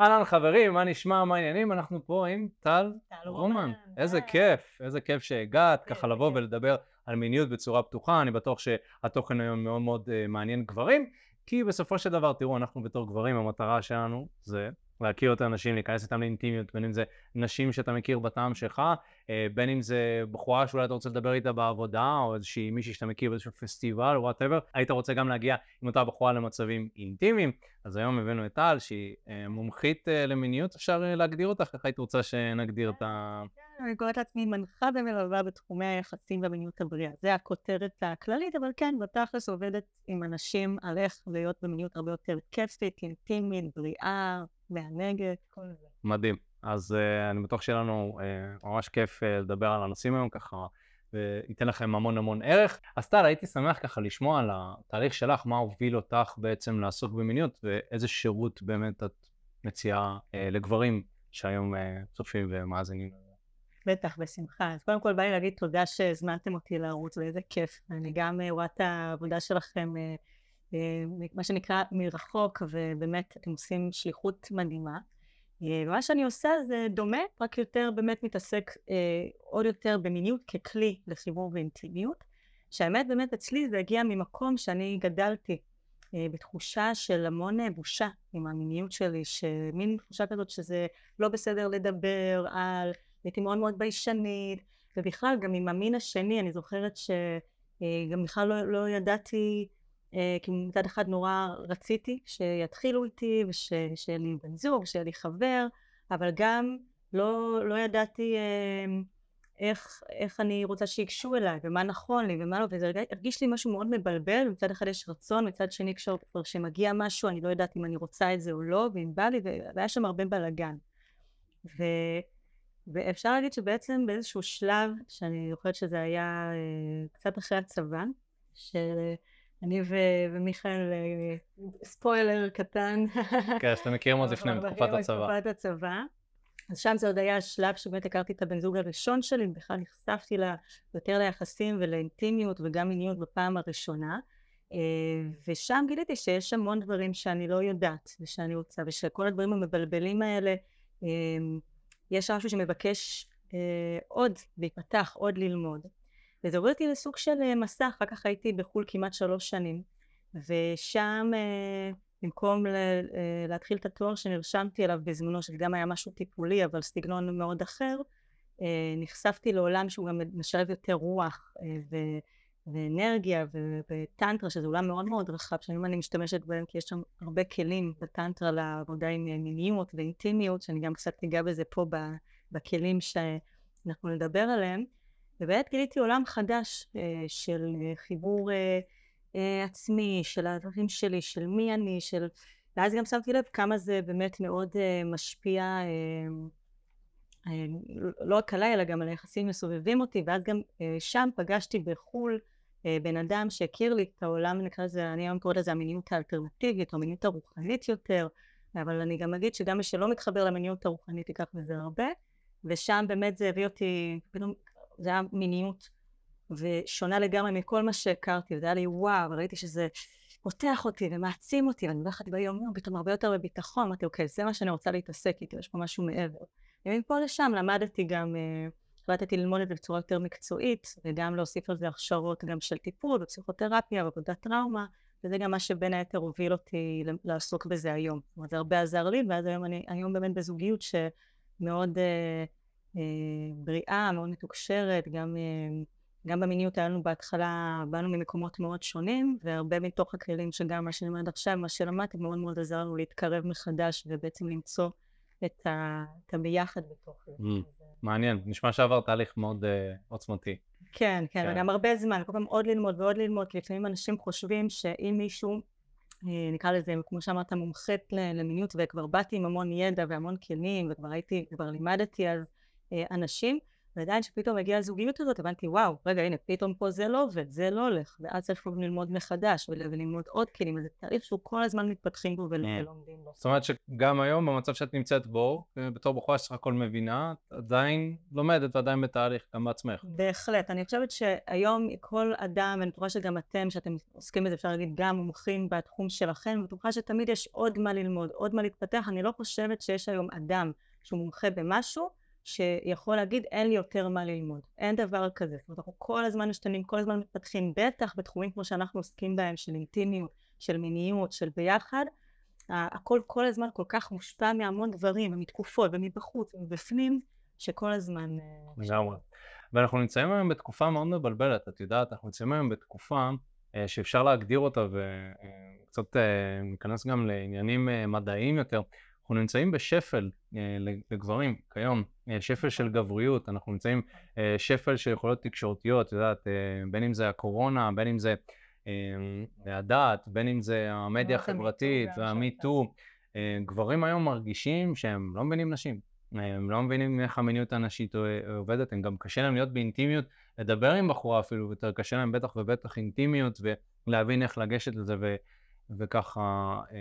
אהלן חברים, מה נשמע, מה העניינים? אנחנו פה עם טל רומן. איזה כיף, איזה כיף שהגעת, ככה לבוא ולדבר על מיניות בצורה פתוחה. אני בטוח שהתוכן היום מאוד מאוד אה, מעניין גברים, כי בסופו של דבר, תראו, אנחנו בתור גברים, המטרה שלנו זה להכיר את הנשים, להיכנס איתם לאינטימיות, בין אם זה נשים שאתה מכיר בטעם שלך, אה, בין אם זה בחורה שאולי אתה רוצה לדבר איתה בעבודה, או איזושהי מישהי שאתה מכיר באיזשהו פסטיבל, או whatever, היית רוצה גם להגיע עם אותה בחורה למצבים אינטימיים, אז היום הבאנו את טל, שהיא אה, מומחית אה, למיניות, אפשר להגדיר אותך, איך היית רוצה שנגדיר את ה... אני קוראת לעצמי מנחה ומלווה בתחומי היחסים והמיניות הבריאה. זה הכותרת הכללית, אבל כן, בתכלס עובדת עם אנשים על איך להיות במיניות הרבה יותר כיפית, אינטימית, בריאה, מהנגד, כל זה. מדהים. אז uh, אני בטוח שיהיה לנו uh, ממש כיף uh, לדבר על הנושאים היום ככה, וייתן לכם המון המון ערך. אז טל, הייתי שמח ככה לשמוע על התהליך שלך, מה הוביל אותך בעצם לעסוק במיניות, ואיזה שירות באמת את מציעה uh, לגברים שהיום uh, צופים ומאזינים. בטח, בשמחה. אז קודם כל בא לי להגיד תודה שהזמנתם אותי לערוץ, ואיזה כיף. אני גם רואה את העבודה שלכם, מה שנקרא מרחוק, ובאמת אתם עושים שליחות מדהימה. ומה שאני עושה זה דומה, רק יותר באמת מתעסק אה, עוד יותר במיניות ככלי לחיבור ואינטימיות, שהאמת באמת אצלי זה הגיע ממקום שאני גדלתי אה, בתחושה של המון אה, בושה עם המיניות שלי, שמין תחושה כזאת שזה לא בסדר לדבר על, הייתי מאוד מאוד ביישנית, ובכלל גם עם המין השני אני זוכרת שגם אה, בכלל לא, לא ידעתי אה, כי מצד אחד נורא רציתי שיתחילו איתי ושיהיה לי בן זוג, שיהיה לי חבר, אבל גם לא, לא ידעתי אה, איך, איך אני רוצה שיגשו אליי ומה נכון לי ומה לא, וזה הרגיש לי משהו מאוד מבלבל, מצד אחד יש רצון, מצד שני כבר כשמגיע משהו אני לא יודעת אם אני רוצה את זה או לא, ואם בא לי, והיה שם הרבה בלאגן. ו... ואפשר להגיד שבעצם באיזשהו שלב, שאני זוכרת שזה היה אה, קצת אחרי הצבא, של... אני ו- ומיכאל, אה, ספוילר קטן. כן, שאתם מכירים עוד לפני, בתקופת הצבא. בתקופת הצבא. אז שם זה עוד היה השלב שבאמת הכרתי את הבן זוג הראשון שלי, בכלל נחשפתי לה יותר ליחסים ולאינטימיות וגם מיניות בפעם הראשונה. אה, ושם גיליתי שיש המון דברים שאני לא יודעת ושאני רוצה, ושכל הדברים המבלבלים האלה, יש משהו שמבקש עוד להיפתח, עוד ללמוד. וזה הוביל אותי לסוג של אה, מסע, אחר כך הייתי בחו"ל כמעט שלוש שנים, ושם אה, במקום אה, להתחיל את התואר שנרשמתי אליו בזמנו, שזה גם היה משהו טיפולי, אבל סגנון מאוד אחר, נחשפתי לעולם שהוא גם משלב יותר רוח ו... ואנרגיה וטנטרה שזה עולם מאוד מאוד רחב שהיום אני משתמשת בהם כי יש שם הרבה כלים בטנטרה לעבודה עם מיניות ואינטימיות שאני גם קצת אגע בזה פה בכלים שאנחנו נדבר עליהם. ובאמת גיליתי עולם חדש אה, של חיבור אה, אה, עצמי, של הדברים שלי, של מי אני, של... ואז גם שמתי לב כמה זה באמת מאוד משפיע, לא רק עליי, אלא גם על היחסים מסובבים אותי, ואז גם שם פגשתי בחו"ל בן אדם שהכיר לי את העולם, נקרא לזה, אני היום קוראת לזה המיניות האלטרנטיבית, או המיניות הרוחנית יותר, אבל אני גם אגיד שגם מי שלא מתחבר למיניות הרוחנית ייקח בזה הרבה, ושם באמת זה הביא אותי, פתאום זה היה מיניות ושונה לגמרי מכל מה שהכרתי, וזה היה לי וואו, וראיתי שזה פותח אותי ומעצים אותי, ואני הולכת ביום יום פתאום הרבה יותר בביטחון, אמרתי אוקיי, זה מה שאני רוצה להתעסק איתו, יש פה משהו מעבר. ומפה לשם למדתי גם, אה, החלטתי ללמוד את זה בצורה יותר מקצועית, וגם להוסיף על זה הכשרות גם של טיפול ופסיכותרפיה ועבודת טראומה, וזה גם מה שבין היתר הוביל אותי לעסוק בזה היום. זאת אומרת, זה הרבה עזר לי, ואז היום אני היום באמת בזוגיות שמאוד... Uh, אה, בריאה, מאוד מתוקשרת, גם, אה, גם במיניות היה לנו בהתחלה, באנו ממקומות מאוד שונים, והרבה מתוך הכלים שגם מה שאני אומרת עכשיו, מה שלמדתי, מאוד מאוד עזר לנו להתקרב מחדש ובעצם למצוא את, ה, את הביחד בתוך זה. Mm, מעניין, נשמע שעבר תהליך מאוד uh, עוצמתי. כן, כן, כן, וגם הרבה זמן, כל פעם עוד ללמוד ועוד ללמוד, כי לפעמים אנשים חושבים שאם מישהו, נקרא לזה, כמו שאמרת, מומחית למיניות, וכבר באתי עם המון ידע והמון כלים, וכבר הייתי, כבר לימדתי, אז אה, אנשים, ועדיין כשפתאום הגיעה הזוגיות הזאת הבנתי וואו רגע הנה פתאום פה זה לא עובד זה לא הולך ואז צריך ללמוד מחדש וללמוד עוד כלים זה תהליך שהוא כל הזמן מתפתחים בו ולומדים בו. זאת אומרת שגם היום במצב שאת נמצאת בו בתור בחורה שסך הכל מבינה עדיין לומדת ועדיין בתהליך גם בעצמך. בהחלט אני חושבת שהיום כל אדם ואני בטוחה שגם אתם שאתם עוסקים בזה אפשר להגיד גם מומחים בתחום שלכם בטוחה שתמיד יש עוד מה ללמוד עוד מה להתפתח אני לא חושבת שיש היום אדם שהוא מומחה במשהו שיכול להגיד אין לי יותר מה ללמוד, אין דבר כזה, זאת אומרת אנחנו כל הזמן משתנים, כל הזמן מתפתחים, בטח בתחומים כמו שאנחנו עוסקים בהם של אינטימיות, של מיניות, של ביחד, הכל כל הזמן כל כך מושפע מהמון דברים, מתקופות ומבחוץ ומבפנים, שכל הזמן... אה, לגמרי. ואנחנו נמצאים היום בתקופה מאוד מבלבלת, את יודעת, אנחנו נמצאים היום בתקופה אה, שאפשר להגדיר אותה וקצת אה, ניכנס גם לעניינים מדעיים יותר. אנחנו נמצאים בשפל אה, לגברים כיום, אה, שפל של גבריות, אנחנו נמצאים אה, שפל של יכולות תקשורתיות, את יודעת, בין אם זה הקורונה, בין אם זה הדת, בין אם זה המדיה החברתית והמיטו, גברים היום מרגישים שהם לא מבינים נשים, הם לא מבינים איך המיניות הנשית עובדת, הם גם קשה להם להיות באינטימיות, לדבר עם בחורה אפילו, יותר קשה להם בטח ובטח אינטימיות ולהבין איך לגשת לזה וככה אה,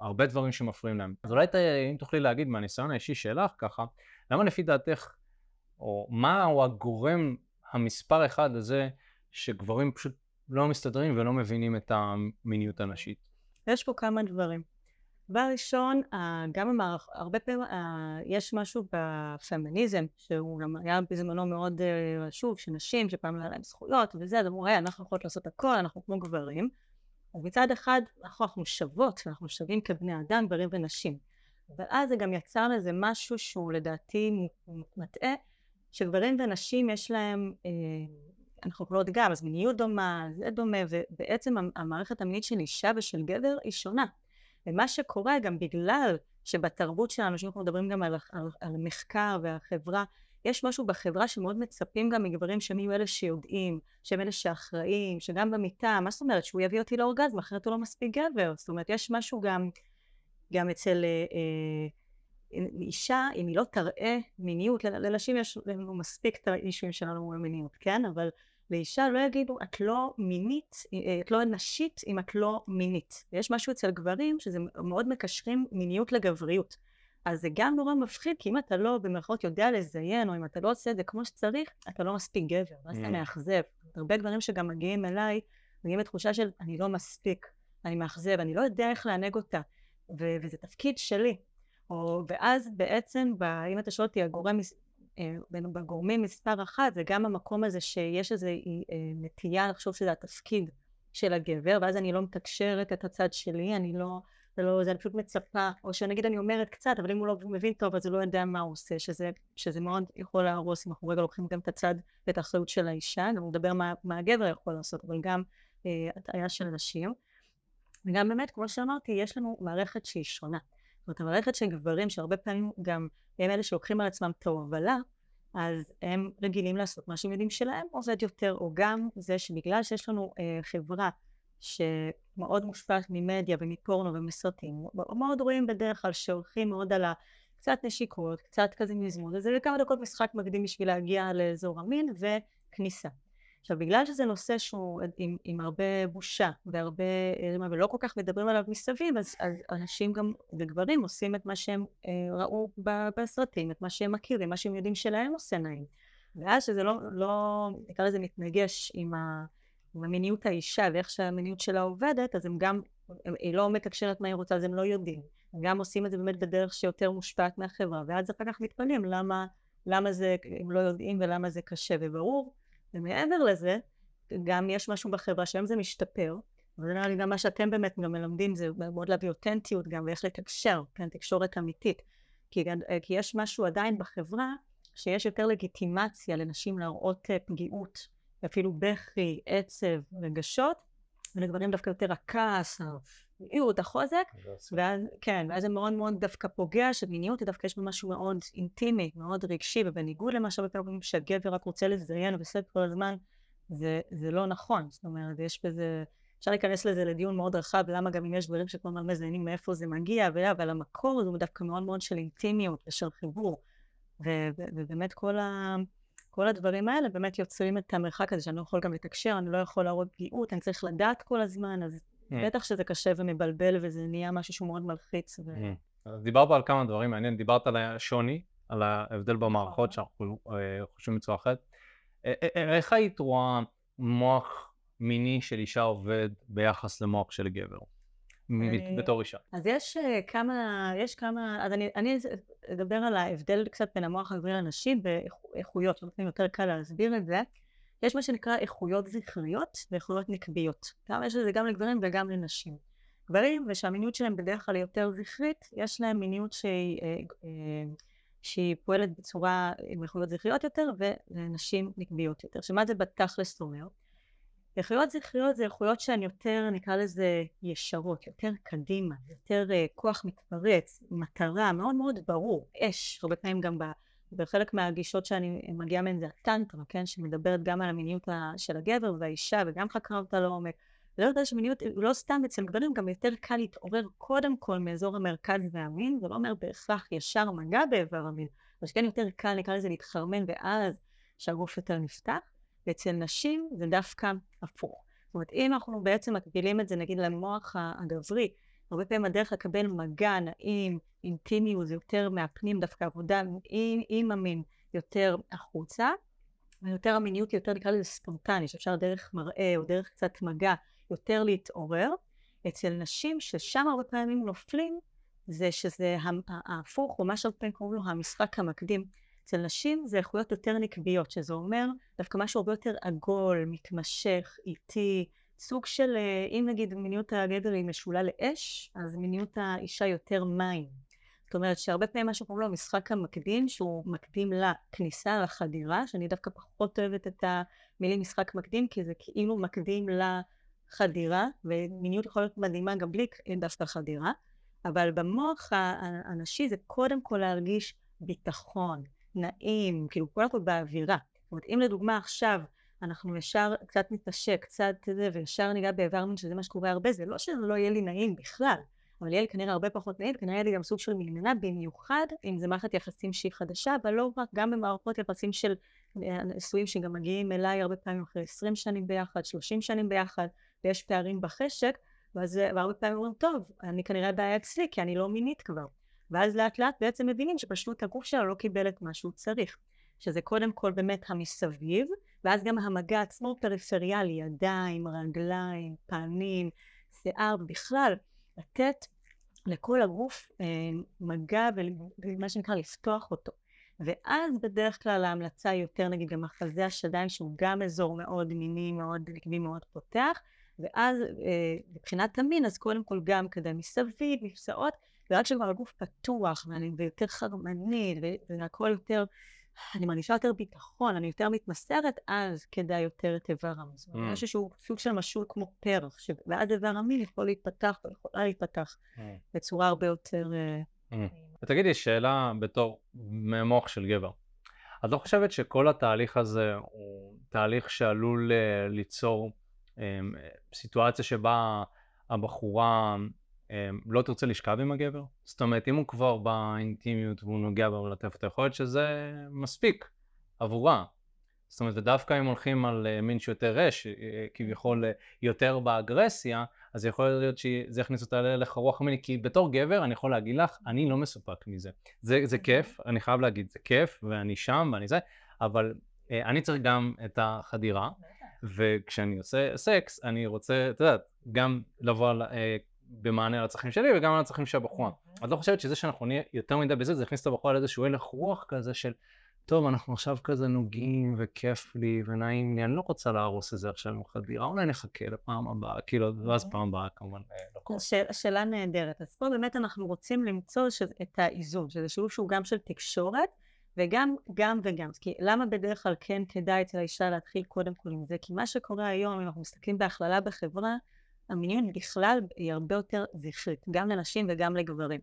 הרבה דברים שמפריעים להם. אז אולי אם תוכלי להגיד מהניסיון האישי שלך ככה, למה לפי דעתך, או מהו הגורם המספר אחד הזה שגברים פשוט לא מסתדרים ולא מבינים את המיניות הנשית? יש פה כמה דברים. דבר ראשון, גם המערכ... הרבה פעמים יש משהו בפמיניזם שהוא גם היה בזמנו מאוד אה, שוב, שנשים שפעם היה להם זכויות וזה, אז אמרו, היי, אנחנו יכולות לעשות הכל, אנחנו כמו גברים. ומצד אחד אנחנו, אנחנו שוות, אנחנו שווים כבני אדם, גברים ונשים. אבל אז זה גם יצר לזה משהו שהוא לדעתי מטעה, שגברים ונשים יש להם, אה, אנחנו יכולות גם, אז מיניות דומה, זה דומה, ובעצם המערכת המינית של אישה ושל גבר היא שונה. ומה שקורה גם בגלל שבתרבות שלנו, שאנחנו מדברים גם על, על, על מחקר והחברה, יש משהו בחברה שמאוד מצפים גם מגברים שהם יהיו אלה שיודעים, שהם אלה שאחראים, שגם במיטה, מה זאת אומרת? שהוא יביא אותי לאורגזם, אחרת הוא לא מספיק גבר. זאת אומרת, יש משהו גם, גם אצל אה, אה, אישה, אם היא לא תראה מיניות, לנשים יש לנו מספיק את האישויים שלנו מול מיניות, כן? אבל לאישה לא יגידו, את לא מינית, אה, את לא נשית אם את לא מינית. ויש משהו אצל גברים שזה מאוד מקשרים מיניות לגבריות. אז זה גם נורא מפחיד, כי אם אתה לא במרכאות יודע לזיין, או אם אתה לא עושה את זה כמו שצריך, אתה לא מספיק גבר, ואז אתה mm. מאכזב. הרבה גברים שגם מגיעים אליי, מגיעים לתחושה של אני לא מספיק, אני מאכזב, אני לא יודע איך לענג אותה, ו- וזה תפקיד שלי. או, ואז בעצם, ב- אם אתה שואל אותי, הגורם, אה, בגורמים מספר אחת, זה גם המקום הזה שיש איזו אה, נטייה לחשוב שזה התפקיד של הגבר, ואז אני לא מתקשרת את הצד שלי, אני לא... זה לא, זה אני פשוט מצפה, או שנגיד אני אומרת קצת, אבל אם הוא לא מבין טוב אז הוא לא יודע מה הוא עושה, שזה, שזה מאוד יכול להרוס אם אנחנו רגע לוקחים גם את הצד ואת האחריות של האישה, גם לדבר מה, מה הגבר יכול לעשות, אבל גם אה, הטעיה של נשים. וגם באמת, כמו שאמרתי, יש לנו מערכת שהיא שונה. זאת אומרת, המערכת של גברים שהרבה פעמים גם הם אלה שלוקחים על עצמם את ההובלה, אז הם רגילים לעשות מה שהם יודעים שלהם עובד יותר, או גם זה שבגלל שיש לנו אה, חברה שמאוד מושפעת ממדיה ומפורנו ומסרטים, מאוד רואים בדרך כלל שהולכים מאוד על קצת נשיקות, קצת כזה מזמון, וזה כמה דקות משחק מקדים בשביל להגיע לאזור המין וכניסה. עכשיו בגלל שזה נושא שהוא עם, עם הרבה בושה והרבה רימה ולא כל כך מדברים עליו מסביב אז, אז אנשים גם וגברים עושים את מה שהם אה, ראו בסרטים, את מה שהם מכירים, מה שהם יודעים שלהם עושה נעים ואז שזה לא, לא נקרא לזה מתנגש עם ה... ומיניות האישה ואיך שהמיניות שלה עובדת, אז הם גם, היא לא מתקשרת מה היא רוצה, אז הם לא יודעים. הם גם עושים את זה באמת בדרך שיותר מושפעת מהחברה, ואז אחר כך מתפלאים למה, למה זה, הם לא יודעים ולמה זה קשה, וברור, ומעבר לזה, גם יש משהו בחברה שהיום זה משתפר, וזה נראה לי גם מה שאתם באמת גם מלמדים, זה מאוד להביא אותנטיות גם, ואיך לתקשר, כן, תקשורת אמיתית. כי, כי יש משהו עדיין בחברה, שיש יותר לגיטימציה לנשים להראות אה, פגיעות. ואפילו בכי, עצב, רגשות, ולגברים דווקא יותר הכעס, המיניות, החוזק, ואז, כן, ואז זה מאוד מאוד דווקא פוגע שמיניות דווקא יש בה משהו מאוד אינטימי, מאוד רגשי, ובניגוד למה שהרבה פעמים שהגבר רק רוצה לזיין ובסדר כל הזמן, זה, זה לא נכון, זאת אומרת, יש בזה, אפשר להיכנס לזה לדיון מאוד רחב, למה גם אם יש דברים שכל הזמן מזיינים מאיפה זה מגיע, אבל המקור הוא דווקא מאוד מאוד של אינטימיות ושל חיבור, ובאמת כל ה... כל הדברים האלה באמת יוצרים את המרחק הזה שאני לא יכול גם לתקשר, אני לא יכול להראות פגיעות, אני צריך לדעת כל הזמן, אז mm. בטח שזה קשה ומבלבל וזה נהיה משהו שהוא מאוד מלחיץ. ו... Mm. אז דיברת על כמה דברים מעניין, דיברת על השוני, על ההבדל במערכות נכון. שאנחנו אה, חושבים בצורה אחרת. אה, אה, איך היית רואה מוח מיני של אישה עובד ביחס למוח של גבר? בתור אישה. אז יש כמה, יש כמה, אז אני, אני אדבר על ההבדל קצת בין המוח הגברי לנשי באיכויות, אומרת יותר קל להסביר את זה. יש מה שנקרא איכויות זכריות ואיכויות נקביות. גם יש לזה גם לגברים וגם לנשים. גברים, ושהמיניות שלהם בדרך כלל יותר זכרית, יש להם מיניות שהיא, אה, אה, שהיא פועלת בצורה עם איכויות זכריות יותר, ולנשים נקביות יותר. שמה זה בתכלס אומר? איכויות זכריות זה איכויות שהן יותר, נקרא לזה, ישרות, יותר קדימה, יותר uh, כוח מתפרץ, מטרה, מאוד מאוד ברור, אש, הרבה פעמים גם ב... בחלק מהגישות שאני מגיעה מהן זה הטנטרה, כן, שמדברת גם על המיניות של הגבר והאישה וגם חקרה אותה לעומק. לא יודעת שמיניות, לא סתם אצל גברים, גם יותר קל להתעורר קודם כל מאזור המרכז והמין, זה לא אומר בהכרח ישר מגע באיבר המין, אבל שכן יותר קל, נקרא לזה, להתחרמן ואז שהגוף יותר נפתח. ואצל נשים זה דווקא הפוך. זאת אומרת, אם אנחנו בעצם מקבילים את זה נגיד למוח הגברי, הרבה פעמים הדרך לקבל מגע נעים, אינטימיות, זה יותר מהפנים, דווקא עבודה עם, עם המין יותר החוצה, ויותר המיניות יותר נקרא לזה ספונטני, שאפשר דרך מראה או דרך קצת מגע יותר להתעורר. אצל נשים ששם הרבה פעמים נופלים, זה שזה ההפוך, או מה שהרבה פעמים קוראים לו המשחק המקדים. אצל נשים זה איכויות יותר נקביות, שזה אומר דווקא משהו הרבה יותר עגול, מתמשך, איטי, סוג של, אה, אם נגיד מיניות הגבר היא משולה לאש, אז מיניות האישה יותר מים. זאת אומרת שהרבה פעמים מה שקוראים לו המשחק המקדים, שהוא מקדים לכניסה, לחדירה, שאני דווקא פחות אוהבת את המילים משחק מקדים, כי זה כאילו מקדים לחדירה, ומיניות יכולה להיות מדהימה גם בלי דווקא חדירה, אבל במוח הנשי זה קודם כל להרגיש ביטחון, נעים, כאילו כל באווירה. זאת אומרת, אם לדוגמה עכשיו אנחנו ישר קצת נתעשק, קצת זה, וישר ניגע באיבר מין, שזה מה שקורה הרבה, זה לא שזה לא יהיה לי נעים בכלל, אבל יהיה לי כנראה הרבה פחות נעים, כנראה יהיה לי גם סוג של מגננה, במיוחד אם זה מערכת יחסים שהיא חדשה, אבל לא רק, גם במערכות יחסים של אה, נשואים שגם מגיעים אליי הרבה פעמים אחרי 20 שנים ביחד, 30 שנים ביחד, ויש פערים בחשק, ואז, והרבה פעמים אומרים, טוב, אני כנראה בעיה אצלי, כי אני לא מינית כבר. ואז לאט לאט בעצם מבינים שפשוט הגוף שלו לא קיבל את מה שהוא צריך. שזה קודם כל באמת המסביב, ואז גם המגע עצמו פריפריאלי, ידיים, רגליים, פנים, שיער, ובכלל לתת לכל הגוף אה, מגע ומה שנקרא לפתוח אותו. ואז בדרך כלל ההמלצה היא יותר נגיד גם החזה השדיים שהוא גם אזור מאוד מיני, מאוד נקבי, מאוד פותח, ואז אה, מבחינת המין אז קודם כל גם כדי מסביב, מפסעות, ורק כשכבר הגוף פתוח ואני ויותר חרמנית והכל יותר אני מרגישה יותר ביטחון, אני יותר מתמסרת, אז כדאי יותר את איבר המין. זאת אומרת, יש איזשהו סוג של משהו כמו פרח, ואז איבר המין יכול להתפתח ויכולה להיפתח mm. בצורה הרבה יותר... אה, mm. ותגידי, שאלה בתור מוח של גבר. את לא חושבת שכל התהליך הזה הוא תהליך שעלול אה, ליצור אה, סיטואציה שבה הבחורה לא תרצה לשכב עם הגבר? זאת אומרת, אם הוא כבר באינטימיות והוא נוגע במלטפת, יכול להיות שזה מספיק עבורה. זאת אומרת, ודווקא אם הולכים על אה, מין שיותר אש, אה, כביכול אה, יותר באגרסיה, אז יכול להיות שזה יכניס אותה להלך הרוח מיני, כי בתור גבר, אני יכול להגיד לך, אני לא מסופק מזה. זה, זה כיף, אני חייב להגיד, זה כיף, ואני שם, ואני זה, אבל אני צריך גם את החדירה, וכשאני עושה סקס, אני רוצה, את יודעת, גם לבוא במענה לצרכים שלי וגם על הצרכים של הבחורה. Mm-hmm. את לא חושבת שזה שאנחנו נהיה יותר מדי בזה, זה יכניס את הבחורה לאיזשהו הלך רוח כזה של טוב, אנחנו עכשיו כזה נוגעים וכיף לי ונעים לי, אני לא רוצה להרוס את זה עכשיו עם חדירה, אולי נחכה לפעם הבאה, כאילו, ואז פעם הבאה כמובן אה, לא קורה. שאלה נהדרת. אז פה באמת אנחנו רוצים למצוא את האיזון, שזה שילוב שהוא גם של תקשורת וגם גם וגם. כי למה בדרך כלל כן כדאי אצל האישה להתחיל קודם כל עם זה? כי מה שקורה היום, אם אנחנו מסתכלים בהכללה בחברה, המיניות בכלל היא הרבה יותר זכרית, גם לנשים וגם לגברים.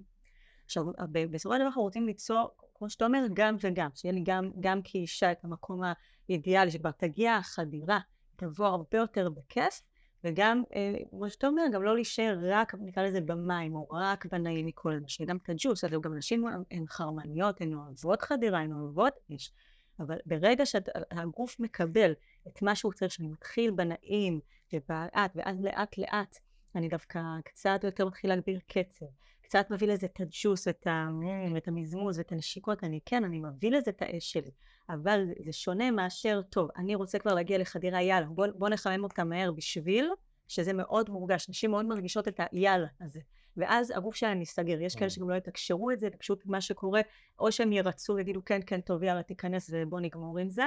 עכשיו, בסופו של דבר אנחנו רוצים ליצור, כמו שאתה אומר, גם וגם, שיהיה לי גם, גם כאישה את המקום האידיאלי, שכבר תגיע החדירה, תבוא הרבה יותר בכיף, וגם, אה, כמו שאתה אומר, גם לא להישאר רק, נקרא לזה במים, או רק בנעים מכל מה, שגם את הג'וס, אז גם נשים הן חרמניות, הן אוהבות חדירה, הן אוהבות אש. אבל ברגע שהגוף מקבל את מה שהוא צריך, שאני מתחיל בנעים ובאט, ואז לאט לאט אני דווקא קצת יותר מתחיל להגביר קצב, קצת מביא לזה את הג'וס ואת, ה... ואת המזמוז ואת הנשיקות, אני כן, אני מביא לזה את האש שלי, אבל זה שונה מאשר, טוב, אני רוצה כבר להגיע לחדירה, יאללה, בוא, בוא נחמם אותה מהר בשביל שזה מאוד מורגש, נשים מאוד מרגישות את היאללה הזה. ואז הגוף שלהם ייסגר. יש כאלה mm. שגם לא יתקשרו את זה, פשוט מה שקורה, או שהם ירצו ויגידו כן, כן, טוב, יאללה, תיכנס ובוא נגמור עם זה,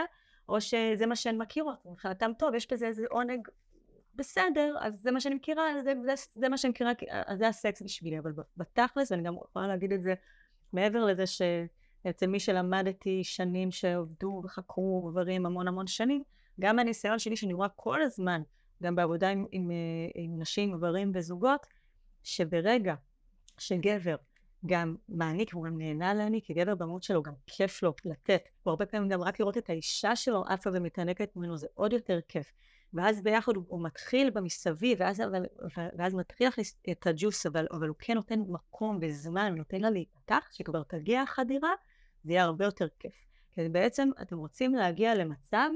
או שזה מה שהן מכירות, מבחינתם טוב, יש בזה איזה עונג בסדר, אז זה מה שאני מכירה, זה, זה, זה מה שאני מכירה, אז זה הסקס בשבילי, אבל בתכלס, ואני גם יכולה להגיד את זה מעבר לזה שאצל מי שלמדתי שנים שעובדו וחקרו גברים המון המון שנים, גם מהניסיון שלי שאני רואה כל הזמן, גם בעבודה עם, עם, עם נשים, גברים וזוגות, שברגע שגבר גם מעניק והוא גם נהנה להעניק, כי גבר במות שלו גם כיף לו לתת, הוא הרבה פעמים גם רק לראות את האישה שלו עפה ומתענקת ממנו זה עוד יותר כיף. ואז ביחד הוא, הוא מתחיל במסביב, ואז, אבל, ואז מתחיל להכניס את הג'וס, אבל, אבל הוא כן נותן מקום וזמן, נותן לה להיפתח, שכבר תגיע החדירה, זה יהיה הרבה יותר כיף. כי בעצם אתם רוצים להגיע למצב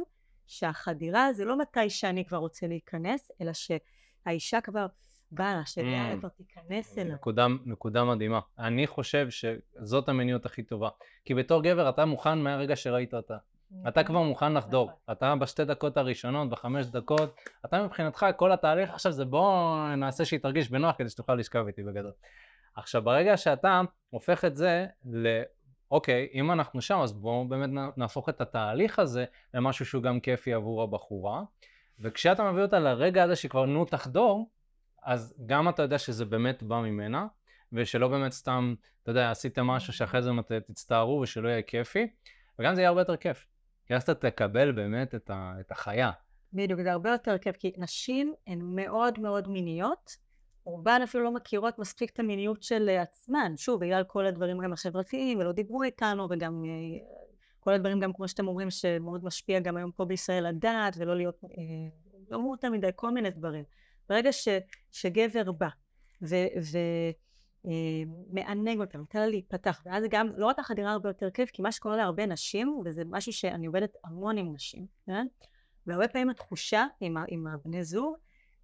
שהחדירה זה לא מתי שאני כבר רוצה להיכנס, אלא שהאישה כבר באה לה, שיאללה כבר תיכנס אליו. נקודה, נקודה מדהימה. אני חושב שזאת המיניות הכי טובה. כי בתור גבר אתה מוכן מהרגע שראית אותה. אתה כבר מוכן לחדור. אתה בשתי דקות הראשונות, בחמש דקות, אתה מבחינתך כל התהליך עכשיו זה בוא נעשה שהיא תרגיש בנוח כדי שתוכל לשכב איתי בגדול. עכשיו ברגע שאתה הופך את זה ל... אוקיי, אם אנחנו שם אז בואו באמת נהפוך את התהליך הזה למשהו שהוא גם כיפי עבור הבחורה, וכשאתה מביא אותה לרגע הזה שכבר נו תחדור, אז גם אתה יודע שזה באמת בא ממנה, ושלא באמת סתם, אתה יודע, עשיתם משהו שאחרי זה תצטערו ושלא יהיה כיפי, וגם זה יהיה הרבה יותר כיף. כי אז אתה תקבל באמת את, ה, את החיה. בדיוק, זה הרבה יותר כיף, כי נשים הן מאוד מאוד מיניות, רובן אפילו לא מכירות מספיק את המיניות של עצמן, שוב, בגלל כל הדברים גם החברתיים, ולא דיברו איתנו, וגם אה, כל הדברים גם כמו שאתם אומרים, שמאוד משפיע גם היום פה בישראל לדעת, ולא להיות, אה, לא אמרו יותר מדי, כל מיני דברים. ברגע ש, שגבר בא, ו... ו מענג אותם, נותן לה להיפתח, ואז גם, לא רק החדירה הרבה יותר כיף, כי מה שקורה להרבה נשים, וזה משהו שאני עובדת המון עם נשים, כן? והרבה פעמים התחושה עם, עם הבני זוג,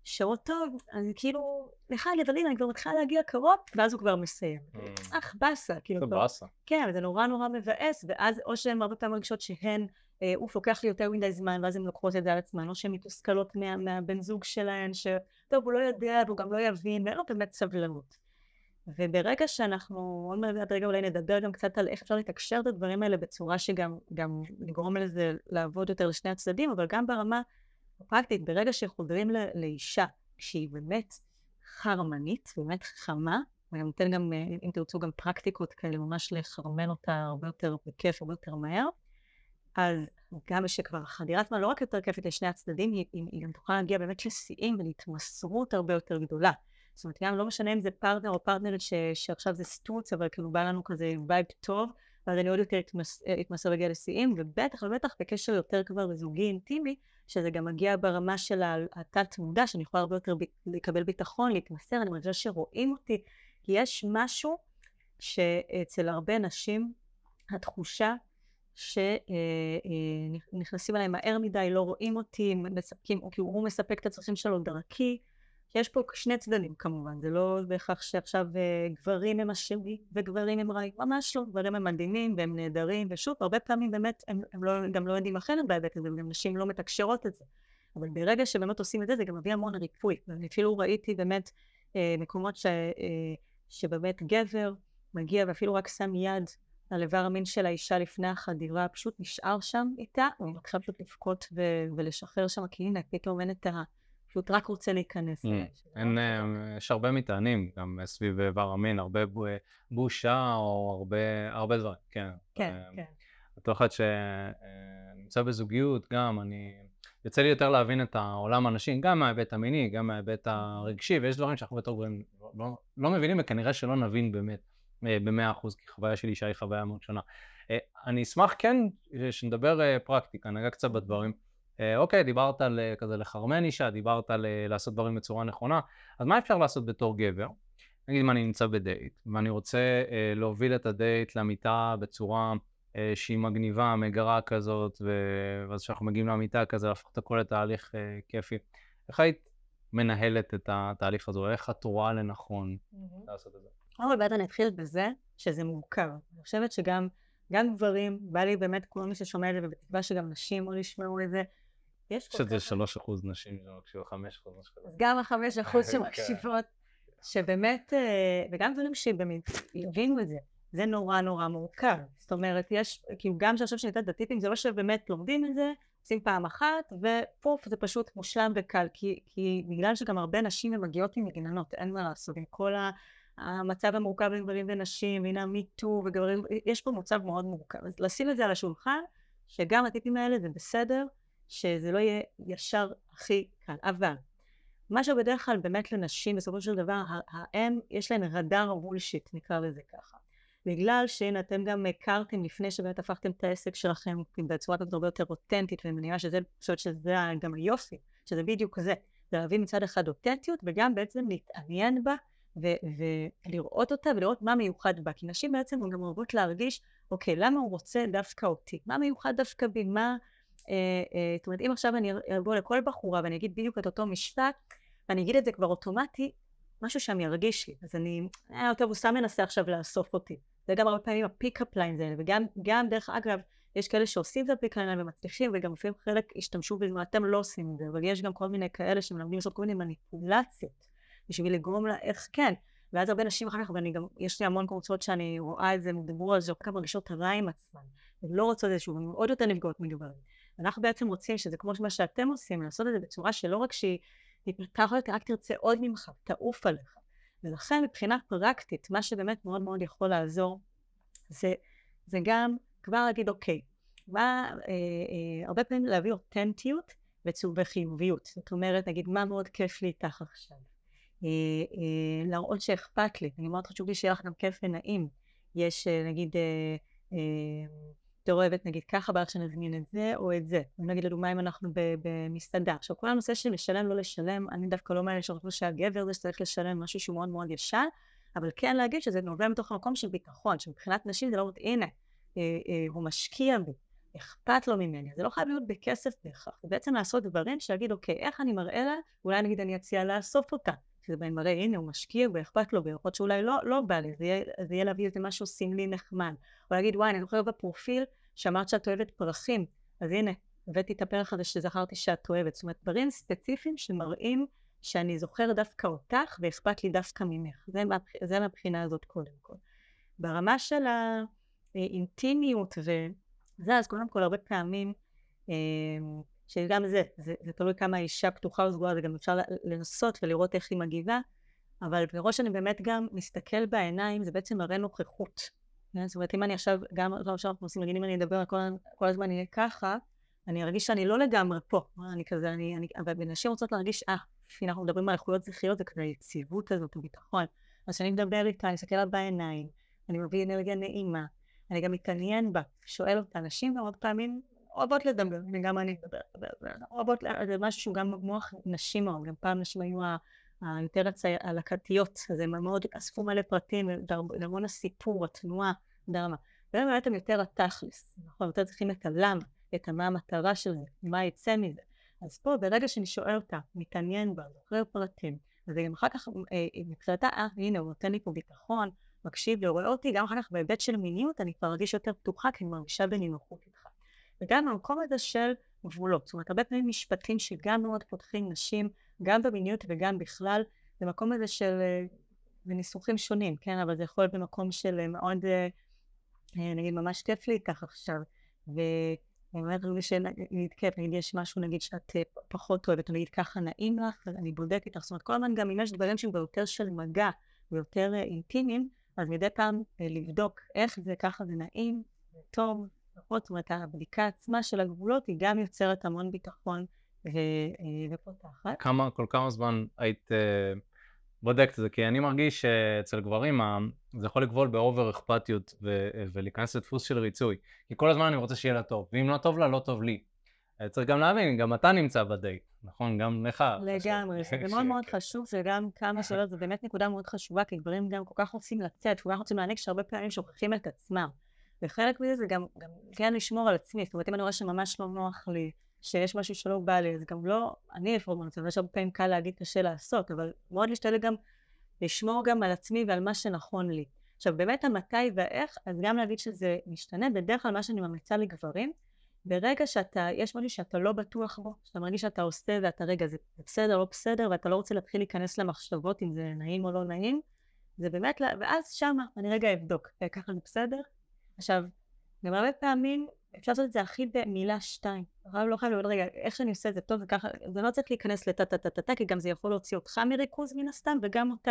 שעות טוב, אני כאילו, לך הנה, אני כבר מתחילה להגיע קרוב, ואז הוא כבר מסיים. Mm. אך באסה, כאילו. זה באסה. כן, זה נורא נורא מבאס, ואז או שהן הרבה פעמים מרגישות שהן, אה, אוף, לוקח לי יותר מדי זמן, ואז הן לוקחות את זה על עצמן, או שהן מתוסכלות מה, מהבן זוג שלהן, שטוב, הוא לא יודע, והוא גם לא יבין, ואין לו באמת סבלנות. וברגע שאנחנו, עוד מעט רגע אולי נדבר גם קצת על איך אפשר לתקשר את הדברים האלה בצורה שגם גם לגרום לזה לעבוד יותר לשני הצדדים, אבל גם ברמה הפרקטית, ברגע שחודרים לאישה שהיא באמת חרמנית, באמת חמה, ואני נותן גם, אם תרצו, גם פרקטיקות כאלה, ממש לחרמן אותה הרבה יותר בכיף, הרבה יותר מהר, אז גם שכבר החדירה עצמה לא רק יותר כיפית לשני הצדדים, היא, היא גם תוכל להגיע באמת לשיאים ולהתמסרות הרבה יותר גדולה. זאת אומרת, גם לא משנה אם זה פרטנר או פרטנרית ש, שעכשיו זה סטוץ, אבל כאילו בא לנו כזה vibe טוב, ואז אני עוד יותר אתמס, אתמסר להגיע לשיאים, ובטח ובטח בקשר יותר כבר זוגי אינטימי, שזה גם מגיע ברמה של התת מודע, שאני יכולה הרבה יותר ב, לקבל ביטחון, להתמסר, אני מרגישה שרואים אותי, כי יש משהו שאצל הרבה נשים, התחושה שנכנסים אליי מהר מדי, לא רואים אותי, מספקים, או כי הוא מספק את הצרכים שלו דרכי, יש פה שני צדדים כמובן, זה לא בהכרח שעכשיו אה, גברים הם אשמים וגברים הם רעים, ממש לא, גברים הם מדהימים והם נהדרים, ושוב, הרבה פעמים באמת הם, הם לא, גם לא יודעים אחרת בהיבט הזה, וגם נשים לא מתקשרות את זה. אבל ברגע שבאמת עושים את זה, זה גם מביא המון ריפוי. ואני אפילו ראיתי באמת אה, מקומות ש, אה, שבאמת גבר מגיע ואפילו רק שם יד על איבר המין של האישה לפני החדירה, פשוט נשאר שם איתה, הוא מתחיל פשוט לבכות ולשחרר שם, כי הנה, פתאום אין את ה... פשוט רק רוצה להיכנס. אין, אה, יש הרבה מטענים, גם סביב איבר המין, הרבה בושה או הרבה, הרבה דברים, כן. כן, אה, כן. אותו אחד שנמצא בזוגיות, גם אני... יוצא לי יותר להבין את העולם האנשים, גם מההיבט המיני, גם מההיבט הרגשי, ויש דברים שאנחנו בתור גברים לא, לא מבינים, וכנראה שלא נבין באמת אה, במאה אחוז, כי חוויה של אישה היא חוויה מאוד שונה. אני אשמח כן שנדבר פרקטיקה, נגע קצת בדברים. אה, אוקיי, דיברת על אה, כזה לחרמן אישה, דיברת על אה, לעשות דברים בצורה נכונה, אז מה אפשר לעשות בתור גבר? נגיד אם אני נמצא בדייט, ואני רוצה להוביל את הדייט למיטה בצורה אה, שהיא מגניבה, מגרה כזאת, ואז כשאנחנו מגיעים למיטה כזה, להפוך את הכל לתהליך אה, כיפי. איך היית מנהלת את התהליך הזה? איך את רואה לנכון לעשות את זה? קודם כל באמת אני אתחיל בזה שזה מורכב. אני חושבת שגם גם גברים, בא לי באמת כל מי ששומע את זה, ובתקווה שגם נשים עוד ישמעו את זה. יש שזה שלוש אחוז נשים שמקשיבות, חמש אחוז, משהו כזה. אז גם החמש אחוז כן. שמקשיבות, שבאמת, אה, וגם דברים שבאמת יבינו את זה. זה נורא נורא מורכב. זאת אומרת, יש, כאילו גם שעכשיו שאני נותנת את הטיפים, זה לא שבאמת לומדים את זה, עושים פעם אחת, ופוף, זה פשוט מושלם וקל, כי, כי בגלל שגם הרבה נשים הן מגיעות עם מגננות, אין מה לעשות, עם כל המצב המורכב בין גברים ונשים, והנה המיטו וגברים, יש פה מצב מאוד מורכב. אז לשים את זה על השולחן, שגם הטיפים האלה זה בסדר, שזה לא יהיה ישר הכי קל. אבל, מה שבדרך כלל באמת לנשים בסופו של דבר, האם יש להן רדאר בולשיט, נקרא לזה ככה. בגלל שהנה אתם גם הכרתם לפני שבאמת הפכתם את העסק שלכם בצורה כזאת הרבה יותר אותנטית ואני מניחה שזה, חושבת שזה גם היופי, שזה בדיוק זה להביא מצד אחד אותנטיות וגם בעצם להתעניין בה ו- ולראות אותה ולראות מה מיוחד בה, כי נשים בעצם גם אוהבות להרגיש, אוקיי, למה הוא רוצה דווקא אותי? מה מיוחד דווקא בי? מה... אה, אה, זאת אומרת, אם עכשיו אני אבוא לכל בחורה ואני אגיד בדיוק את אותו משפט, ואני אגיד את זה כבר אוטומטי, משהו שם ירגיש לי. אז אני, אה, טוב, הוא סתם מנסה עכשיו לאסוף אותי. זה גם הרבה פעמים ה pickup lines האלה, וגם, גם דרך אגב, יש כאלה שעושים את ה pickup line ומצליחים, וגם לפעמים חלק השתמשו בזה, אתם לא עושים את זה, אבל יש גם כל מיני כאלה שמלמדים לעשות כל מיני מניפולציות, בשביל לגרום לה איך כן. ואז הרבה נשים אחר כך, ואני גם, יש לי המון קבוצות שאני רואה את זה, דיברו על זה, כמה מרגישות רע עם עצמן, הן לא רוצות איזשהו, הן עוד יותר נפגעות מדברים. אנחנו בעצם רוצים שזה כמו מה שאתם עושים, לעשות את זה בצורה שלא רק שהיא, היא ככה רק תרצה עוד ממך, תעוף עליך. ולכן מבחינה פרקטית, מה שבאמת מאוד מאוד יכול לעזור, זה, זה גם כבר להגיד אוקיי, מה, אה, אה, הרבה פעמים להביא אותנטיות וחיוביות. זאת אומרת, נגיד, מה מאוד כיף לי איתך עכשיו. אה, אה, להראות שאכפת לי. אני מאוד חשוב לי שיהיה לך גם כיף ונעים. יש, אה, נגיד, אה, אה, יותר אוהבת נגיד ככה בא לך שנזמין את זה או את זה. נגיד לדוגמה אם אנחנו במסעדה. עכשיו כל הנושא של לשלם לא לשלם, אני דווקא לא מאלה שחושבים שהגבר זה שצריך לשלם משהו שהוא מאוד מאוד ישן, אבל כן להגיד שזה נובע מתוך המקום של ביטחון, שמבחינת נשים זה לא אומרת הנה, אה, אה, הוא משקיע בי, אכפת לו ממני, זה לא חייב להיות בכסף בהכרח, זה בעצם לעשות דברים שיגיד אוקיי, איך אני מראה לה, אולי נגיד אני אציע לאסוף אותה, שזה בהם מראה הנה הוא משקיע ואכפת לו, ויכול שאולי לא, לא בא לי, זה יהיה, זה יהיה להביא איזה משהו סמלי נחמד, או להגיד וואי אני זוכר בפרופיל שאמרת שאת אוהבת פרחים, אז הנה, הבאתי את הפרח הזה שזכרתי שאת אוהבת. זאת אומרת, דברים ספציפיים שמראים שאני זוכר דווקא אותך ואכפת לי דווקא ממך. זה. זה מהבחינה הזאת קודם כל. ברמה של האינטימיות וזה, אז קודם כל הרבה פעמים, אה, שגם זה, זה, זה תלוי כמה האישה פתוחה או סגורה, זה גם אפשר לנסות ולראות איך היא מגיבה, אבל בראש אני באמת גם מסתכל בעיניים, זה בעצם מראה נוכחות. כן? זאת אומרת, אם אני עכשיו, גם עכשיו אנחנו עושים, נגיד אם אני אדבר כל, כל הזמן יהיה ככה, אני ארגיש שאני לא לגמרי פה. אני כזה, אני, אני, אבל נשים רוצות להרגיש, אה, לפי אנחנו מדברים על איכויות זכריות, זה כזה היציבות הזאת, הביטחון. אז כשאני מדבר איתה, אני אסתכל לה בעיניים, אני מביא אנרגיה נעימה, אני גם מתעניין בה, שואל אותה, נשים גם עוד פעמים אוהבות לדבר, וגם אני מדבר, אוהבות, זה משהו שהוא גם מוח נשים מאוד, גם פעם נשים היו היותר הלקטיות, אז הם מאוד אספו מלא פרטים, והמון הסיפור, התנועה, דרמה. והם באמת הם יותר התכלס, נכון, יותר צריכים את הלמה, את מה המטרה של זה, מה יצא מזה. אז פה ברגע שאני שואל אותה, מתעניין בה, זוכר פרטים, אז גם אחר כך אה, אה, מבחינתה, אה הנה הוא נותן לי פה ביטחון, מקשיב לי, רואה אותי, גם אחר כך בהיבט של מיניות אני כבר ארגיש יותר פתוחה כי אני מרגישה בנינוחות איתך. וגם במקום הזה של גבולות, זאת אומרת הרבה פעמים משפטים שגם מאוד פותחים נשים, גם במיניות וגם בכלל, במקום הזה של, אה, בניסוחים שונים, כן, אבל זה יכול להיות במקום של מאוד, נגיד ממש כיף לי איתך עכשיו, ו... אני אומרת לי שנתקף, נגיד יש משהו נגיד שאת אה, פחות אוהבת, נגיד ככה נעים לך, אני בודקת לך, זאת אומרת כל הזמן גם אם יש דברים שהם ביותר של מגע ויותר אה, אינטימיים, אז מדי פעם אה, לבדוק איך זה, ככה זה נעים, זה טוב, לפחות, זאת אומרת הבדיקה עצמה של הגבולות היא גם יוצרת המון ביטחון ופותחת. כמה, כל כמה זמן היית בודקת את זה, כי אני מרגיש שאצל גברים זה יכול לגבול באובר אכפתיות ו- ולהיכנס לדפוס של ריצוי. כי כל הזמן אני רוצה שיהיה לה טוב, ואם לא טוב לה, לא טוב לי. צריך גם להבין, גם אתה נמצא בדייט, נכון? גם לך. לגמרי, זה מאוד מאוד חשוב, וגם כמה שאלות, זו באמת נקודה מאוד חשובה, כי גברים גם כל כך רוצים לצאת, כל כך רוצים להעניק שהרבה פעמים שוכחים את עצמם. וחלק מזה זה גם, גם כן לשמור על עצמי, זאת אומרת אם אני רואה שממש לא נוח לי, שיש משהו שלא בא לי, אז גם לא, אני לפעמים במצב, יש הרבה פעמים קל להגיד קשה לעשות, אבל מאוד להשתדל גם לשמור גם על עצמי ועל מה שנכון לי. עכשיו באמת המתי והאיך, אז גם להגיד שזה משתנה, בדרך כלל מה שאני ממליצה לגברים, ברגע שאתה, יש משהו שאתה לא בטוח בו, שאתה מרגיש שאתה עושה ואתה רגע זה בסדר לא בסדר ואתה לא רוצה להתחיל להיכנס למחשבות אם זה נעים או לא נעים, זה באמת, ואז שמה אני רגע אבדוק, אה, ככה זה בסדר? עכשיו, גם הרבה פעמים אפשר לעשות את זה הכי במילה שתיים. הרב לא חייב לראות רגע, איך שאני עושה את זה טוב וככה, זה לא צריך להיכנס לטה טה טה טה טה, כי גם זה יכול להוציא אותך מריכוז מן הסתם וגם אותה.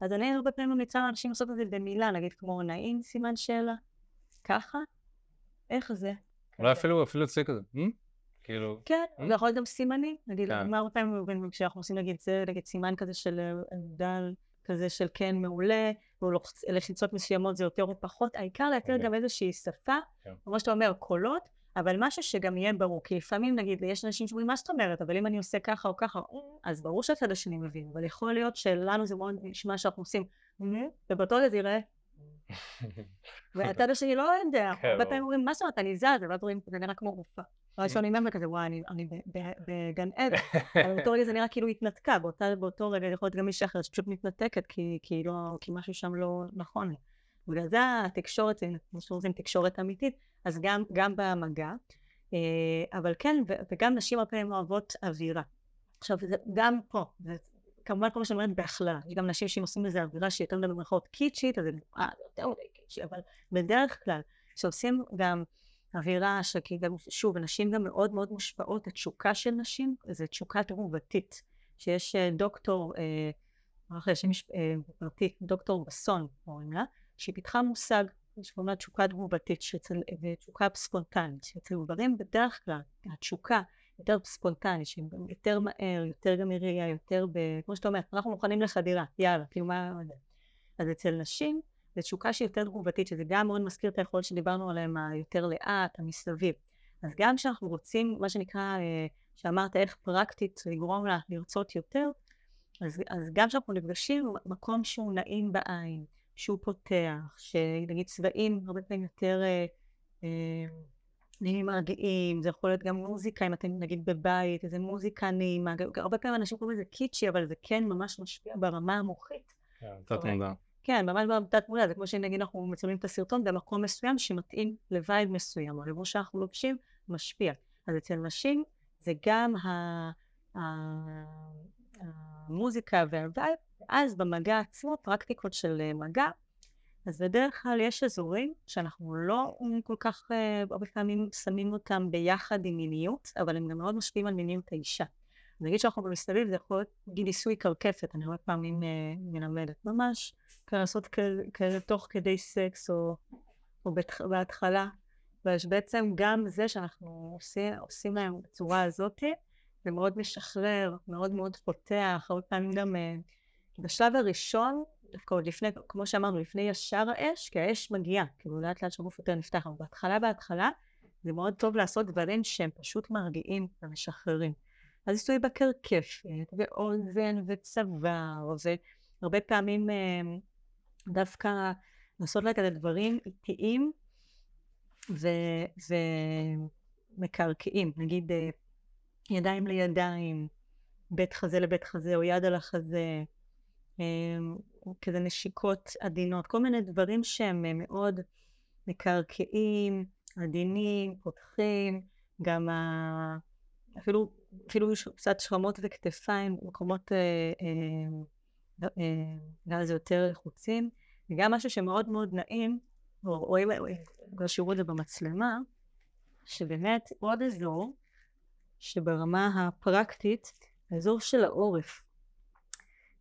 אז אני הרבה פעמים ממליצה לאנשים לעשות את זה במילה, נגיד כמו נעים סימן שאלה, ככה, איך זה? אולי אפילו, אפילו יוצא כזה, אה? כאילו... כן, זה יכול להיות גם סימנים, נגיד, כן. מה הרבה פעמים כשאנחנו עושים נגיד זה, נגיד סימן כזה של אה, דל, כזה של כן מעולה, או לחיצות מסוימות זה יותר או פחות, העיקר להכיר אוקיי. גם איזושהי שפה, כן. כמו שאתה אומר, קולות, אבל משהו שגם יהיה ברור, כי לפעמים נגיד, יש אנשים שאומרים, מה זאת אומרת, אבל אם אני עושה ככה או ככה, אז ברור שהצד השני מבין, אבל יכול להיות שלנו זה מאוד נשמע שאנחנו עושים, ובאותו זה יראה, והצד השני לא יודע, כן, הרבה פעמים אומרים, מה זאת אומרת, אני זז, ואז רואים, זה נראה כמו רופאה. ראשון עם כזה, וואי, אני בגן עדן. אבל באותו רגע זה נראה כאילו התנתקה, באותו רגע יכול להיות גם מישהי אחרת שפשוט מתנתקת, כי לא, משהו שם לא נכון. בגלל זה התקשורת, כמו שאומרים, תקשורת אמיתית, אז גם במגע. אה, אבל כן, וגם נשים הרבה פעמים אוהבות אווירה. עכשיו, גם פה, כמובן כל מה שאני אומרת בהכללה, יש גם נשים שאם עושים לזה אווירה שהיא יותר במרכאות קיצ'ית, אז זה אה, יותר מדי קיצ'י, אבל בדרך כלל, כשעושים גם אווירה שכאילו, שוב, נשים גם מאוד מאוד מושפעות, התשוקה של נשים זה תשוקה תגובתית, שיש אה, דוקטור, אה, שם אה, פרטי, דוקטור בסון קוראים לה, שהיא פיתחה מושג שקוראים לה תשוקה תגובתית ותשוקה ספונטנית, שאצל גברים בדרך כלל התשוקה יותר ספונטנית, שהיא יותר מהר, יותר גם מראייה, יותר ב... כמו שאתה אומר, אנחנו מוכנים לחדירה, יאללה, כאילו מה... אז אצל נשים זו תשוקה שהיא יותר תגובתית, שזה גם מאוד מזכיר את היכולת שדיברנו עליהם, היותר לאט, המסביב. אז גם כשאנחנו רוצים, מה שנקרא, אה, שאמרת איך פרקטית לגרום לה לרצות יותר, אז, אז גם כשאנחנו נפגשים במקום שהוא נעים בעין, שהוא פותח, שנגיד צבעים הרבה פעמים יותר אה, אה, נעימים מרגיעים, זה יכול להיות גם מוזיקה, אם אתם נגיד בבית, איזה מוזיקה נעימה, הרבה פעמים אנשים קוראים לזה קיצ'י, אבל זה כן ממש משפיע ברמה המוחית. כן, תת מודע. כן, ממש בתת מודע, זה כמו שנגיד אנחנו מצלמים את הסרטון במקום מסוים שמתאים לווייד מסוים, או לבוש שאנחנו לובשים משפיע. אז אצל נשים זה גם. המוזיקה והווייב, ואז במגע עצמו, פרקטיקות של מגע, אז בדרך כלל יש אזורים שאנחנו לא כל כך אה, הרבה פעמים שמים אותם ביחד עם מיניות, אבל הם גם מאוד משפיעים על מיניות האישה. נגיד שאנחנו במסביב, זה יכול להיות ניסוי קרקפת, אני הרבה פעמים אה, מלמדת ממש, לעשות כאלה תוך כדי סקס או, או בהתחלה, ויש בעצם גם זה שאנחנו עושים, עושים להם בצורה הזאת, זה מאוד משחרר, מאוד מאוד פותח, הרבה פעמים גם אה, בשלב הראשון, דווקא עוד לפני, כמו שאמרנו, לפני ישר האש, כי האש מגיעה, כאילו לאט לאט שהגוף יותר נפתח, אבל בהתחלה בהתחלה זה מאוד טוב לעשות דברים שהם פשוט מרגיעים ומשחררים. אז ניסוי בקרקפת, ואוזן וצוואר, והרבה פעמים אה, דווקא לעשות לה כזה דברים איטיים ומקרקעים, נגיד אה, ידיים לידיים, בית חזה לבית חזה או יד על החזה, אה, כזה נשיקות עדינות, כל מיני דברים שהם מאוד מקרקעים, עדינים, פותחים, גם ה... אפילו, אפילו קצת שרמות וכתפיים, מקומות אה, אה, אה, נקרא לזה יותר לחוצים, וגם משהו שמאוד מאוד נעים, רואים, שיראו את זה במצלמה, שבאמת עוד אזור שברמה הפרקטית, האזור של העורף.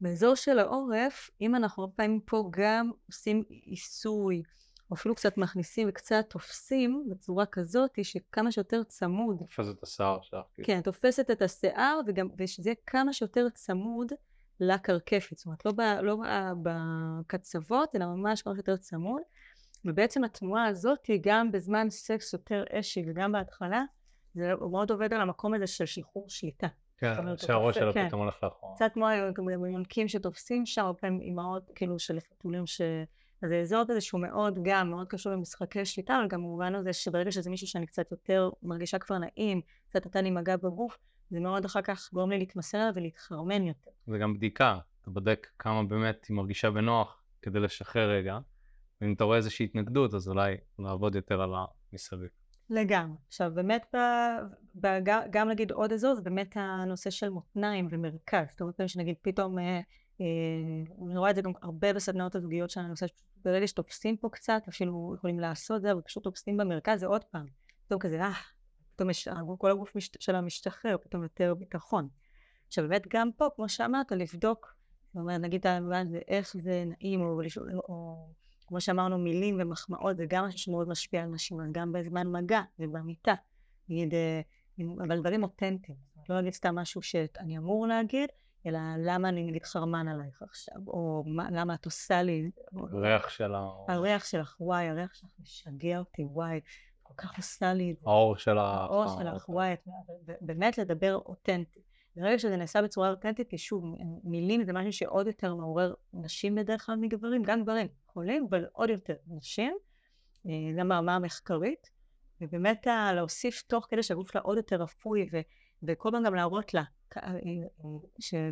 באזור של העורף, אם אנחנו הרבה פעמים פה גם עושים עיסוי, או אפילו קצת מכניסים וקצת תופסים בצורה כזאת שכמה שיותר צמוד. תופסת את השיער שלך. כאילו. כן, תופסת את השיער וגם, ושזה יהיה כמה שיותר צמוד לקרקפת, זאת אומרת לא, ב, לא בקצוות אלא ממש כמה שיותר צמוד ובעצם התנועה הזאת היא גם בזמן סקס יותר אשי וגם בהתחלה זה מאוד עובד על המקום הזה של שחרור שליטה. כן, שהראש שלו כן. פתאום הולך לאחורה. קצת כמו היונקים שתופסים שם, הרבה פעמים אימהות כאילו של חתולים ש... אז האזור הזה שהוא מאוד גם, מאוד קשור למשחקי שליטה, אבל גם במובן הזה שברגע שזה מישהו שאני קצת יותר מרגישה כבר נעים, קצת נתן לי מגע בגוף, זה מאוד אחר כך גורם לי להתמסר עליו ולהתחרמן יותר. זה גם בדיקה, אתה בודק כמה באמת היא מרגישה בנוח כדי לשחרר רגע, ואם אתה רואה איזושהי התנגדות, אז אולי לעבוד יותר על המסביב. לגמרי. עכשיו באמת, ב, ב, גם, נגיד עוד אזור, זה באמת הנושא של מותניים ומרכז. זאת אומרת שנגיד פתאום, אה, אה, אני רואה את זה גם הרבה בסדנאות הזוגיות שלנו, הנושא ברגע שתופסים פה קצת, אפילו יכולים לעשות זה, ופשוט תופסים במרכז, זה עוד פעם. פתאום כזה, אה, פתאום יש, כל הגוף מש, שלה משתחרר, פתאום יותר ביטחון. עכשיו באמת גם פה, כמו שאמרת, לבדוק, זאת אומרת, נגיד איך זה נעים, או, או, או כמו שאמרנו, מילים ומחמאות זה גם משהו שמאוד משפיע על נשים, גם בזמן מגע ובמיטה. נגיד, אה, אבל דברים אותנטיים. לא להגיד סתם משהו שאני אמור להגיד, אלא למה אני נגיד חרמן עלייך עכשיו, או מה, למה את עושה לי... הריח שלה. הריח שלך, וואי, הריח שלך משגע אותי, וואי, כל כך עושה לי. האור שלך. האור שלך, וואי, באמת לדבר אותנטי. ברגע שזה נעשה בצורה אותנטית, כי שוב, מילים זה משהו שעוד יותר מעורר נשים בדרך כלל מגברים, גם גברים חולים, אבל עוד יותר נשים, אה, גם ברמה המחקרית, ובאמת להוסיף תוך כדי שהגוף שלה עוד יותר אפוי, ו, וכל פעם גם להראות לה, אה,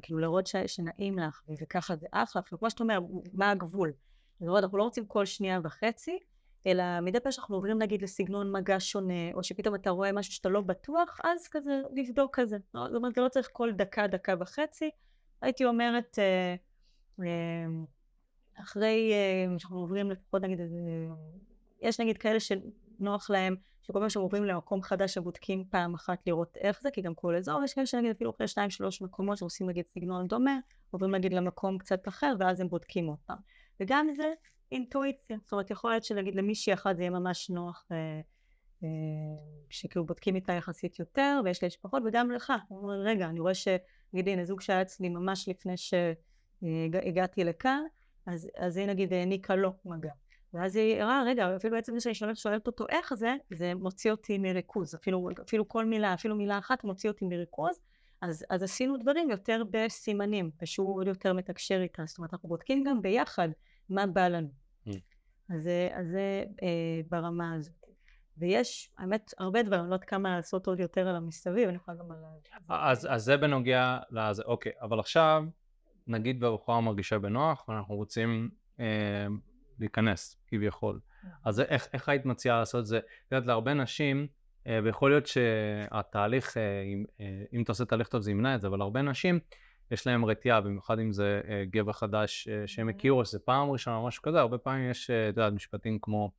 כאילו להראות ש, שנעים לך, וככה זה אחלה, כמו שאתה אומר, מה הגבול? זאת אומרת, אנחנו לא רוצים כל שנייה וחצי, אלא מדי פעם שאנחנו עוברים נגיד לסגנון מגע שונה, או שפתאום אתה רואה משהו שאתה לא בטוח, אז כזה לבדוק כזה. זאת אומרת, זה לא צריך כל דקה, דקה וחצי. הייתי אומרת, אה, אה, אחרי אה, שאנחנו עוברים לפחות נגיד איזה... יש נגיד כאלה שנוח להם, שכל פעם שהם עוברים למקום חדש, הם בודקים פעם אחת לראות איך זה, כי גם כל אזור, יש כאלה שנגיד אפילו אחרי שתיים שלוש מקומות שעושים נגיד סגנון דומה, עוברים נגיד למקום קצת אחר, ואז הם בודקים פעם. וגם זה אינטואיציה. זאת אומרת, יכול להיות שנגיד למישהי אחת זה יהיה ממש נוח אה, אה, שכאילו בודקים איתה יחסית יותר, ויש כאלה שפחות, וגם לך. הוא אומר, רגע, אני רואה שנגיד הנה זוג שהיה אצלי ממש לפני שהגעתי לכאן, אז, אז היא נגיד העניקה לו מגע. ואז היא הראה, רגע, אפילו בעצם זה שאני שואלת אותו איך זה, זה מוציא אותי מריכוז. אפילו, אפילו כל מילה, אפילו מילה אחת מוציא אותי מריכוז. אז, אז עשינו דברים יותר בסימנים, ושהוא עוד יותר מתקשר איתה. זאת אומרת, אנחנו בודקים גם ביחד מה בא לנו. Mm. אז זה אה, ברמה הזאת. ויש, האמת, הרבה דברים, אני לא יודעת כמה לעשות עוד יותר על המסביב, אני יכולה גם על... אז, אז זה בנוגע לזה, אוקיי, אבל עכשיו, נגיד והבחורה מרגישה בנוח, ואנחנו רוצים אה, להיכנס, כביכול. Mm. אז איך, איך היית מציעה לעשות את זה? את יודעת, להרבה נשים, אה, ויכול להיות שהתהליך, אה, אם, אה, אם אתה עושה תהליך טוב זה ימנע את זה, אבל הרבה נשים, יש להם רתיעה, במיוחד אם זה uh, גבר חדש uh, שהם הכירו, שזה פעם ראשונה או משהו כזה, הרבה פעמים יש, uh, את יודעת, משפטים כמו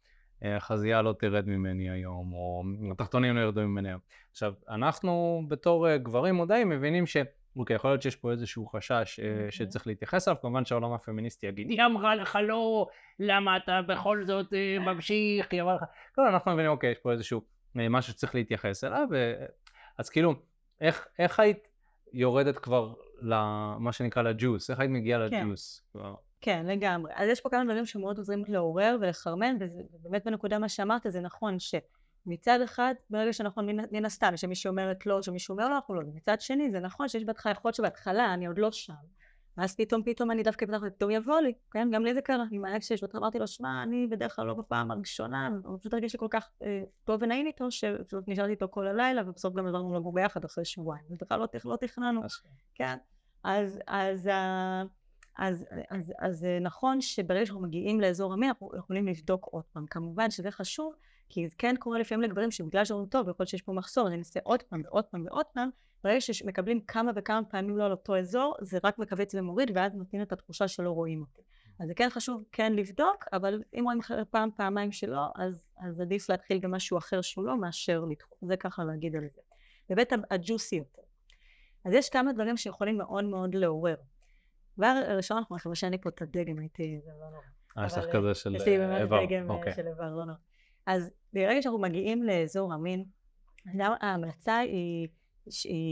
חזייה לא תרד ממני היום, או התחתונים לא ירדו ממני היום. עכשיו, אנחנו בתור גברים מודעים מבינים ש... אוקיי, יכול להיות שיש פה איזשהו חשש uh, שצריך להתייחס אליו, כמובן שהעולם הפמיניסטי יגיד, היא אמרה לך לא, למה אתה בכל זאת ממשיך, היא אמרה לך, כל אנחנו מבינים, אוקיי, יש פה איזשהו משהו שצריך להתייחס אליו. אז כאילו, איך, איך היית יורדת כבר למה שנקרא לג'וס, איך היית מגיעה כן. לג'וס? כבר? כן, לגמרי. אז יש פה כמה דברים שמאוד עוזרים לעורר ולחרמן, ובאמת בנקודה מה שאמרת זה נכון שמצד אחד, ברגע שאנחנו מן הסתם, שמישהי אומרת לא, שמישהו אומר לא, אנחנו לא, ומצד שני זה נכון שיש בהתחלה, יכול להיות שבהתחלה אני עוד לא שם, ואז פתאום פתאום אני דווקא פתאום פתאום יבוא לי, כן? גם לי זה קרה, עם האקס שיש, ואמרתי לו, שמע, אני בדרך כלל לא בפעם הראשונה, הוא פשוט הרגיש לי כל כך אה, טוב ונעים איתו, שפשוט נשארתי איתו כל הלילה, ובסוף גם עברנו לגור ביחד אחרי שבועיים, ובכלל לא, לא תכננו, כן? אז, אז, אז, אז, אז, אז נכון שברגע שאנחנו מגיעים לאזור המאה, אנחנו יכולים לבדוק עוד פעם. כמובן שזה חשוב, כי זה כן קורה לפעמים לגברים שבגלל שאומרים טוב, יכול להיות שיש פה מחסור, אני אנסה עוד פעם ועוד פעם ועוד פעם, ברגע שמקבלים כמה וכמה פעמים לא על אותו אזור, זה רק מכווץ ומוריד, ואז נותנים את התחושה שלא רואים אותי. אז זה כן חשוב כן לבדוק, אבל אם רואים פעם, פעמיים שלא, אז, אז עדיף להתחיל במשהו אחר שהוא לא, מאשר לדחוף. זה ככה להגיד על זה. באמת הג'וסי יותר. אז יש כמה דברים שיכולים מאוד מאוד לעורר. דבר ראשון, אנחנו מקווים שאני פה את הדגם, הייתי, זה לא נורא. אה, יש לך כזה של איבר. יש לי באמת דגם אה, אוקיי. של איבר, לא נורא. אז ברגע שאנחנו מגיעים לאזור המין, ההמלצה היא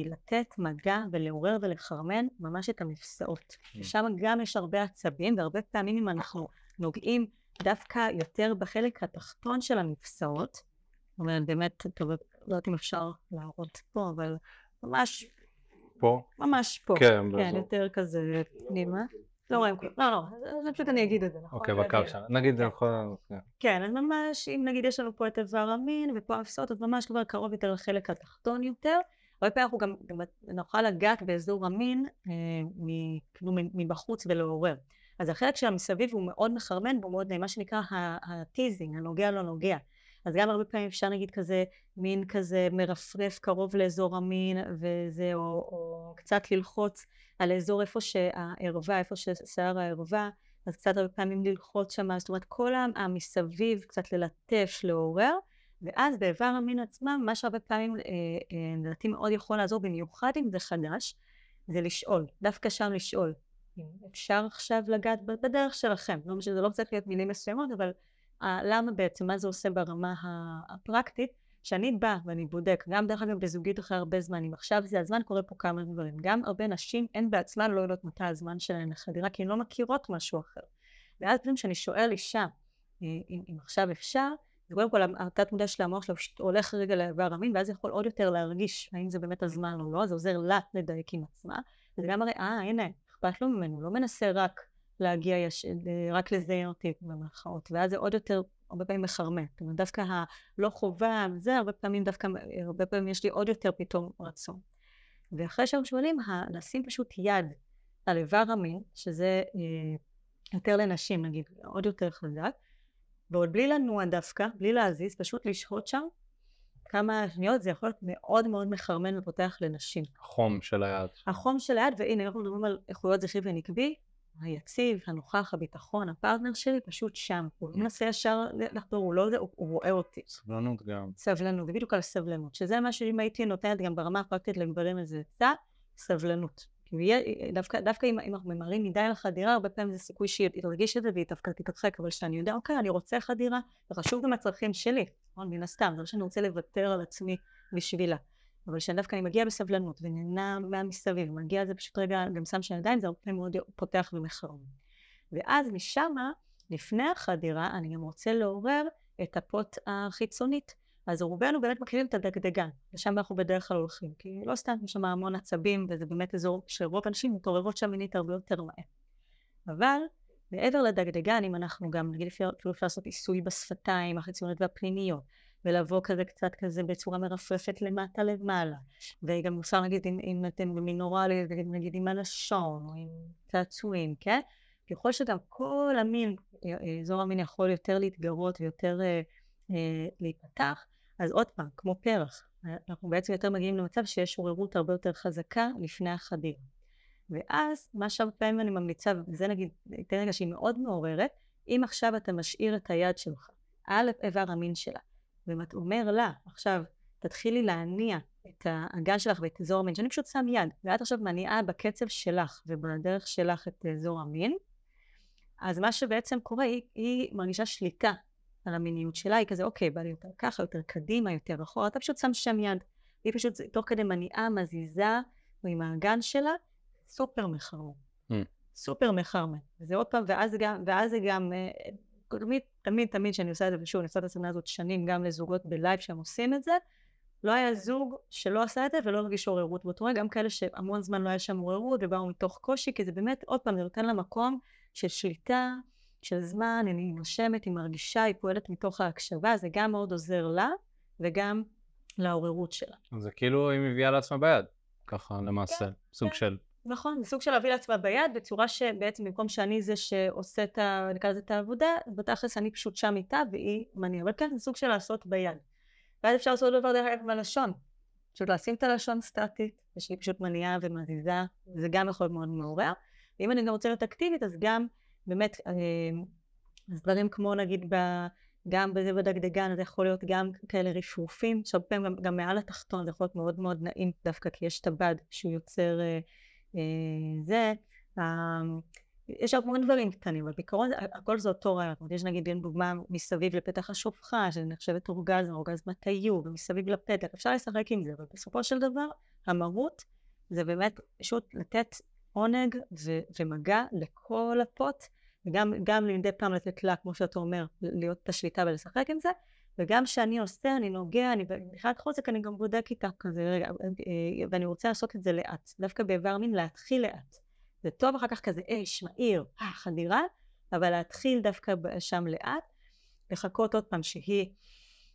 לתת מגע ולעורר ולחרמן ממש את המפסעות. Mm. שם גם יש הרבה עצבים, והרבה פעמים אם אנחנו נוגעים דווקא יותר בחלק התחתון של המפסעות, זאת אומרת באמת, טוב, לא יודעת אם אפשר להראות פה, אבל ממש... פה? ממש פה. כן, כן, יותר כזה פנימה. לא רואים כלום. לא, לא, אז פשוט אני אגיד את זה, נכון? אוקיי, בקרקע. נגיד, נכון. כן, אז ממש, אם נגיד יש לנו פה את איבר המין ופה הפסעות, אז ממש כבר קרוב יותר לחלק התחתון יותר. הרבה פעמים אנחנו גם, גם נוכל לגעת באזור המין אה, כאילו מבחוץ ולעורר. אז החלק של המסביב הוא מאוד מחרמן והוא מאוד, מה שנקרא הטיזינג, הנוגע לא נוגע. אז גם הרבה פעמים אפשר נגיד כזה מין כזה מרפרף קרוב לאזור המין וזה, או, או קצת ללחוץ על האזור איפה שהערווה, איפה ששיער הערווה, אז קצת הרבה פעמים ללחוץ שם, זאת אומרת כל המסביב קצת ללטף, לעורר, ואז באיבר המין עצמם, מה שהרבה פעמים אה, אה, לדעתי מאוד יכול לעזור, במיוחד אם זה חדש, זה לשאול, דווקא שם לשאול. אפשר עכשיו לגעת בדרך שלכם, לא משנה, זה לא צריך להיות מילים מסוימות, אבל למה בעצם, מה זה עושה ברמה הפרקטית, שאני באה ואני בודק, גם דרך אגב בזוגית אחרי הרבה זמן, אם עכשיו זה הזמן, קורה פה כמה דברים. גם הרבה נשים, הן בעצמן לא יודעות מתי הזמן שלהן לחדירה, כי הן לא מכירות משהו אחר. ואז פתאום כשאני שואל אישה, אה, אם עכשיו אפשר, זה קודם כל התת מודע של המוח שלו פשוט הולך רגע לאיבר המין, ואז יכול עוד יותר להרגיש האם זה באמת הזמן או לא, זה עוזר לה לדייק עם עצמה. וזה גם הרי, אה, הנה, אכפת לו ממנו, לא מנסה רק להגיע, יש, רק לזיין אותי במרכאות, ואז זה עוד יותר הרבה פעמים מחרמן. זאת אומרת, דווקא הלא חובה, זה הרבה פעמים דווקא, הרבה פעמים יש לי עוד יותר פתאום רצון. ואחרי שאנחנו שואלים, לשים פשוט יד על איבר המין, שזה אה, יותר לנשים נגיד, עוד יותר חזק, ועוד בלי לנוע דווקא, בלי להזיז, פשוט לשהות שם כמה שניות, זה יכול להיות מאוד מאוד מחרמן ופותח לנשים. החום של היד. החום של היד, והנה אנחנו מדברים על איכויות זכרי ונקבי, היציב, הנוכח, הביטחון, הפרטנר שלי פשוט שם. הוא לא מנסה ישר לחדור, הוא לא זה, הוא, רואה אותי. סבלנות גם. סבלנות, זה בדיוק על סבלנות. שזה מה שאם הייתי נותנת גם ברמה הפרקטית לגברים איזה עצה, סבלנות. יהיה, דווקא, דווקא אם, אם אנחנו ממהרים מדי על החדירה, הרבה פעמים זה סיכוי שהיא תרגיש את זה והיא דווקא תתרחק, אבל כשאני יודע, אוקיי, אני רוצה חדירה, זה חשוב גם הצרכים שלי, נכון? מן הסתם, זה לא שאני רוצה לוותר על עצמי בשבילה. אבל כשדווקא אני מגיע בסבלנות ונהנה מהמסביב, מגיע לזה פשוט רגע, גם שם של ידיים, זה הרבה פעמים מאוד פותח ומחרם. ואז משמה, לפני החדירה, אני גם רוצה לעורר את הפוט החיצונית. אז רובנו באמת מכירים את הדגדגן, ושם אנחנו בדרך כלל הולכים, כי לא סתם יש שם המון עצבים, וזה באמת אזור שרוב האנשים מתעוררות שם מינית הרבה יותר מהר. אבל מעבר לדגדגן, אם אנחנו גם, נגיד אפילו אפשר לעשות עיסוי בשפתיים, החיצוניות והפנימיות, ולבוא כזה קצת כזה בצורה מרפרפת למטה למעלה, וגם אפשר להגיד אם, אם אתם במינורלי, נגיד עם הלשון, או עם צעצועים, כן? ככל שגם כל המין, אזור המין יכול יותר להתגרות ויותר אה, אה, להיפתח, אז עוד פעם, כמו פרח, אנחנו בעצם יותר מגיעים למצב שיש עוררות הרבה יותר חזקה לפני החדיר. ואז מה שהרבה פעמים אני ממליצה, וזה נגיד, ניתן רגע שהיא מאוד מעוררת, אם עכשיו אתה משאיר את היד שלך על איבר המין שלה, ואתה אומר לה, עכשיו תתחילי להניע את האגן שלך ואת אזור המין, שאני פשוט שם יד, ואת עכשיו מניעה בקצב שלך ובדרך שלך את אזור המין, אז מה שבעצם קורה, היא, היא מרגישה שליטה על המיניות שלה, היא כזה, אוקיי, בא לי יותר ככה, יותר קדימה, יותר אחורה, אתה פשוט שם שם יד. היא פשוט, תוך כדי מניעה, מזיזה, עם האגן שלה, סופר מחרמן. אממ. סופר מחרמן. וזה עוד פעם, ואז גם, ואז זה גם, אה, תמיד, תמיד, תמיד שאני עושה את זה, ושוב, אני עושה את הסדנה הזאת שנים גם לזוגות ב live שהם עושים את זה, לא היה זוג שלא עשה את זה ולא הרגיש עוררות באותו רגע, גם כאלה שהמון זמן לא היה שם עוררות ובאו מתוך קושי, כי זה באמת, עוד פעם, זה נותן לה מקום של שליטה, של זמן, אני נושמת, היא מרגישה, היא פועלת מתוך ההקשבה, זה גם מאוד עוזר לה וגם לעוררות שלה. זה כאילו היא מביאה לעצמה ביד, ככה למעשה, כן, סוג כן. של... נכון, זה סוג של להביא לעצמה ביד בצורה שבעצם במקום שאני זה שעושה את ה... נקרא לזה את העבודה, בתכלס אני פשוט שם איתה והיא מניעה, אבל כן זה סוג של לעשות ביד. ואז אפשר לעשות דבר דרך אגב בלשון, פשוט לשים את הלשון סטטית, ושהיא פשוט מניעה ומזיזה, זה גם יכול להיות מאוד מעורר. ואם אני גם רוצה להיות אקטיבית אז גם באמת, אה, אז דברים כמו נגיד ב... גם בזה בדגדגן זה יכול להיות גם כאלה רפרופים, שהרבה פעמים גם, גם מעל התחתון זה יכול להיות מאוד מאוד נעים דווקא כי יש את הבד שהוא יוצר אה, אה, זה. אה, יש הרבה דברים קטנים, אבל בעיקרון הכל זה אותו רעיון. יש נגיד דוגמה מסביב לפתח השופחה, שזה נחשבת אורגזמה, אורגזמה תיוג, ומסביב לפתח, אפשר לשחק עם זה, אבל בסופו של דבר המהות זה באמת פשוט לתת עונג ו- ומגע לכל הפוט וגם גם מדי פעם לתת לה, כמו שאתה אומר, להיות את השליטה ולשחק עם זה, וגם כשאני עושה, אני נוגע, אני בכלל חוזק, אני גם בודק איתה כזה, רגע, אה, ואני רוצה לעשות את זה לאט, דווקא באיבר מין להתחיל לאט, זה טוב אחר כך כזה אש, מהיר, אה, חדירה, אבל להתחיל דווקא שם לאט, לחכות עוד פעם שהיא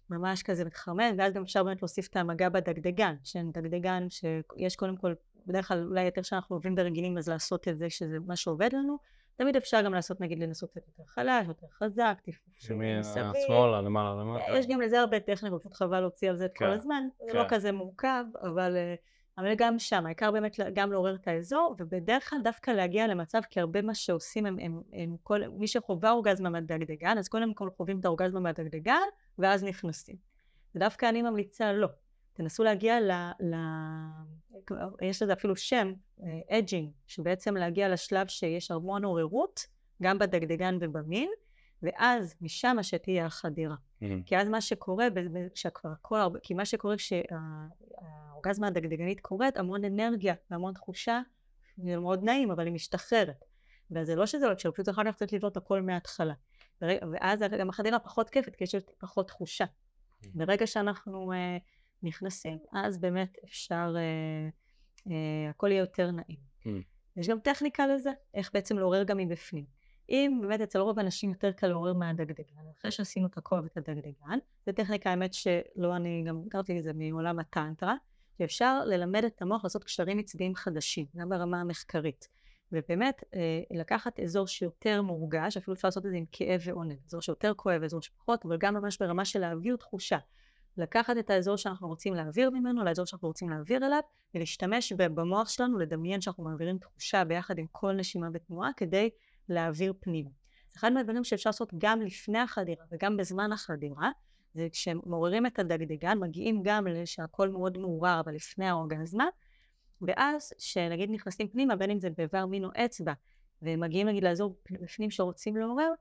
ממש כזה מתחרמן, ואז גם אפשר באמת להוסיף את המגע בדגדגן, שאין דגדגן שיש קודם כל, בדרך כלל אולי יותר שאנחנו עובדים ברגילים אז לעשות את זה שזה מה שעובד לנו, תמיד אפשר גם לעשות נגיד לנסות קצת יותר חלש, יותר חזק, תפעולים שמאלה, למעלה, למעלה. יש גם לזה הרבה טכניקות, פשוט חבל להוציא על זה את כל כן, הזמן, זה לא כן. כזה מורכב, אבל אה, אבל גם שם, העיקר באמת גם לעורר את האזור, ובדרך כלל דווקא להגיע למצב, כי הרבה מה שעושים הם, הם, הם כל, מי שחווה אורגזמה מהדגדגן, אז קודם כל חווים את האורגזמה מהדגדגן, ואז נכנסים. ודווקא אני ממליצה לא. תנסו להגיע ל... ל... יש לזה אפילו שם, edging, אה, שבעצם להגיע לשלב שיש המון עוררות, גם בדגדגן ובמין, ואז משם שתהיה החדירה. אהמ. כי אז מה שקורה, כשכבר הכל הרבה, כי מה שקורה כשהאורגזמה הדגדגנית קורית, המון אנרגיה והמון תחושה, זה מאוד נעים, אבל היא משתחררת. וזה לא שזה לא כשהוא פשוט אחר כך צריך לבנות הכל מההתחלה. ואז גם החדירה פחות כיפת, כי יש פחות תחושה. Mm-hmm. ברגע שאנחנו uh, נכנסים, אז באמת אפשר, uh, uh, הכל יהיה יותר נעים. Mm-hmm. יש גם טכניקה לזה, איך בעצם לעורר גם מבפנים. אם באמת אצל רוב האנשים יותר קל לעורר מהדגדגן, אחרי שעשינו את הכל ואת הדגדגן, זו טכניקה האמת שלא אני גם הכרתי את זה מעולם הטנטרה, שאפשר ללמד את המוח לעשות קשרים עצביים חדשים, גם ברמה המחקרית. ובאמת אה, לקחת אזור שיותר מורגש, אפילו אפשר לעשות את זה עם כאב ועונג, אזור שיותר כואב, אזור שפחות, אבל גם ממש ברמה של להעביר תחושה. לקחת את האזור שאנחנו רוצים להעביר ממנו לאזור שאנחנו רוצים להעביר אליו ולהשתמש במוח שלנו לדמיין שאנחנו מעבירים תחושה ביחד עם כל נשימה ותנועה כדי להעביר פנימה. אחד מהדברים שאפשר לעשות גם לפני החדירה וגם בזמן החדירה, זה כשמעוררים את הדגדגן, מגיעים גם שהכל מאוד מעורר, אבל לפני האורגזמה, ואז כשנגיד נכנסים פנימה, בין אם זה באיבר מין או אצבע, ומגיעים נגיד לאזור בפנים שרוצים לעורר,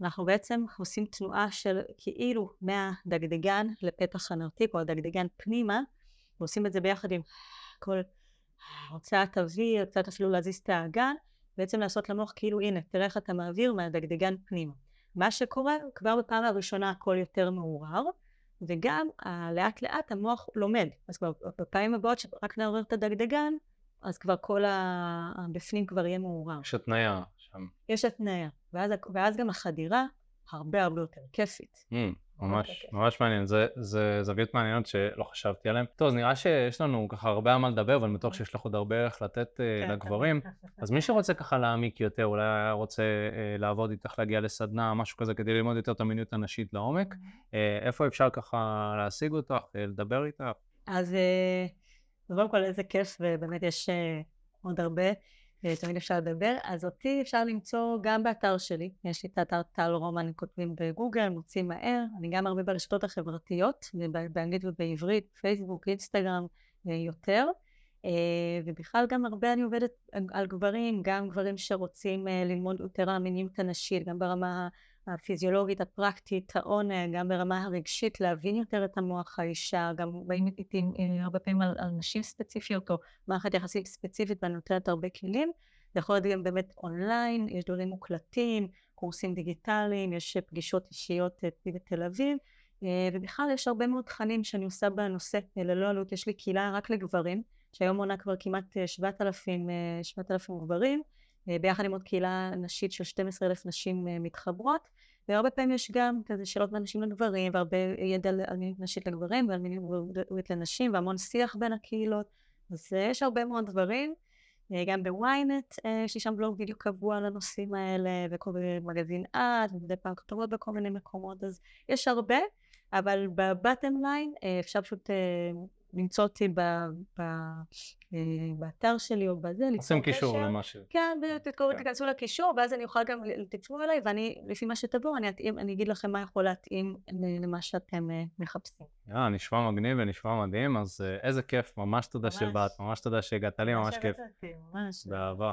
אנחנו בעצם עושים תנועה של כאילו מהדגדגן לפתח הנרתיק או הדגדגן פנימה, ועושים את זה ביחד עם כל הוצאת אוויר, קצת אפילו להזיז את האגן, בעצם לעשות למוח כאילו הנה תראה איך אתה מעביר מהדגדגן פנימה. מה שקורה כבר בפעם הראשונה הכל יותר מעורר וגם לאט לאט המוח לומד אז כבר בפעמים הבאות שרק נעורר את הדגדגן אז כבר כל הבפנים כבר יהיה מעורר. יש התניה. יש התניה ואז, ואז גם החדירה הרבה הרבה יותר כיפית. Mm. ממש, ממש מעניין, זה, זה זוויות מעניינות שלא חשבתי עליהן. טוב, אז נראה שיש לנו ככה הרבה על מה לדבר, ואני בטוח שיש לך עוד הרבה איך לתת כן, לגברים. אז מי שרוצה ככה להעמיק יותר, אולי רוצה uh, לעבוד איתך, להגיע לסדנה, משהו כזה, כדי ללמוד יותר את המיניות הנשית לעומק, uh, איפה אפשר ככה להשיג אותך, לדבר איתך? אז קודם כל איזה כיף, ובאמת יש עוד הרבה. תמיד אפשר לדבר, אז אותי אפשר למצוא גם באתר שלי, יש לי את האתר טל רומן, כותבים בגוגל, מוצאים מהר, אני גם הרבה ברשתות החברתיות, באנגלית ובעברית, פייסבוק, אינסטגרם, אה, יותר, אה, ובכלל גם הרבה אני עובדת על גברים, גם גברים שרוצים אה, ללמוד יותר המיניות הנשית, גם ברמה הפיזיולוגית, הפרקטית, העונג, גם ברמה הרגשית, להבין יותר את המוח האישה, גם באים איתי הרבה פעמים על, על נשים ספציפיות או מערכת יחסית ספציפית ואני נותנת הרבה כלים. זה יכול להיות גם באמת אונליין, יש דברים מוקלטים, קורסים דיגיטליים, יש פגישות אישיות בתל אביב, אה, ובכלל יש הרבה מאוד תכנים שאני עושה בנושא ללא עלות, יש לי קהילה רק לגברים, שהיום מונה כבר כמעט 7,000, אה, 7,000 אה, גברים, ביחד עם עוד קהילה נשית של 12 אלף נשים אה, מתחברות והרבה פעמים יש גם כזה שאלות בין נשים לגברים והרבה ידע על מיניות נשית לגברים ועל מיניות לנשים והמון שיח בין הקהילות אז אה, יש הרבה מאוד דברים אה, גם בוויינט יש לי שם בלוג וידאו קבוע על הנושאים האלה וכל מיני מגזין עד ומדי פעם כתובות בכל מיני מקומות אז יש הרבה אבל בבטם ליין אפשר פשוט למצוא אותי ב, ב, אה, באתר שלי או בזה, עושים קישור למה ש... כן, כן, תיכנסו לקישור, ואז אני אוכל גם, תצפו אליי, ואני, לפי מה שתבואו, אני, אני אגיד לכם מה יכול להתאים למה שאתם אה, מחפשים. יאללה, נשמע מגניב ונשמע מדהים, אז אה, איזה כיף, ממש תודה שבאת, ממש תודה שהגעת לי, ממש כיף. ממש. באהבה.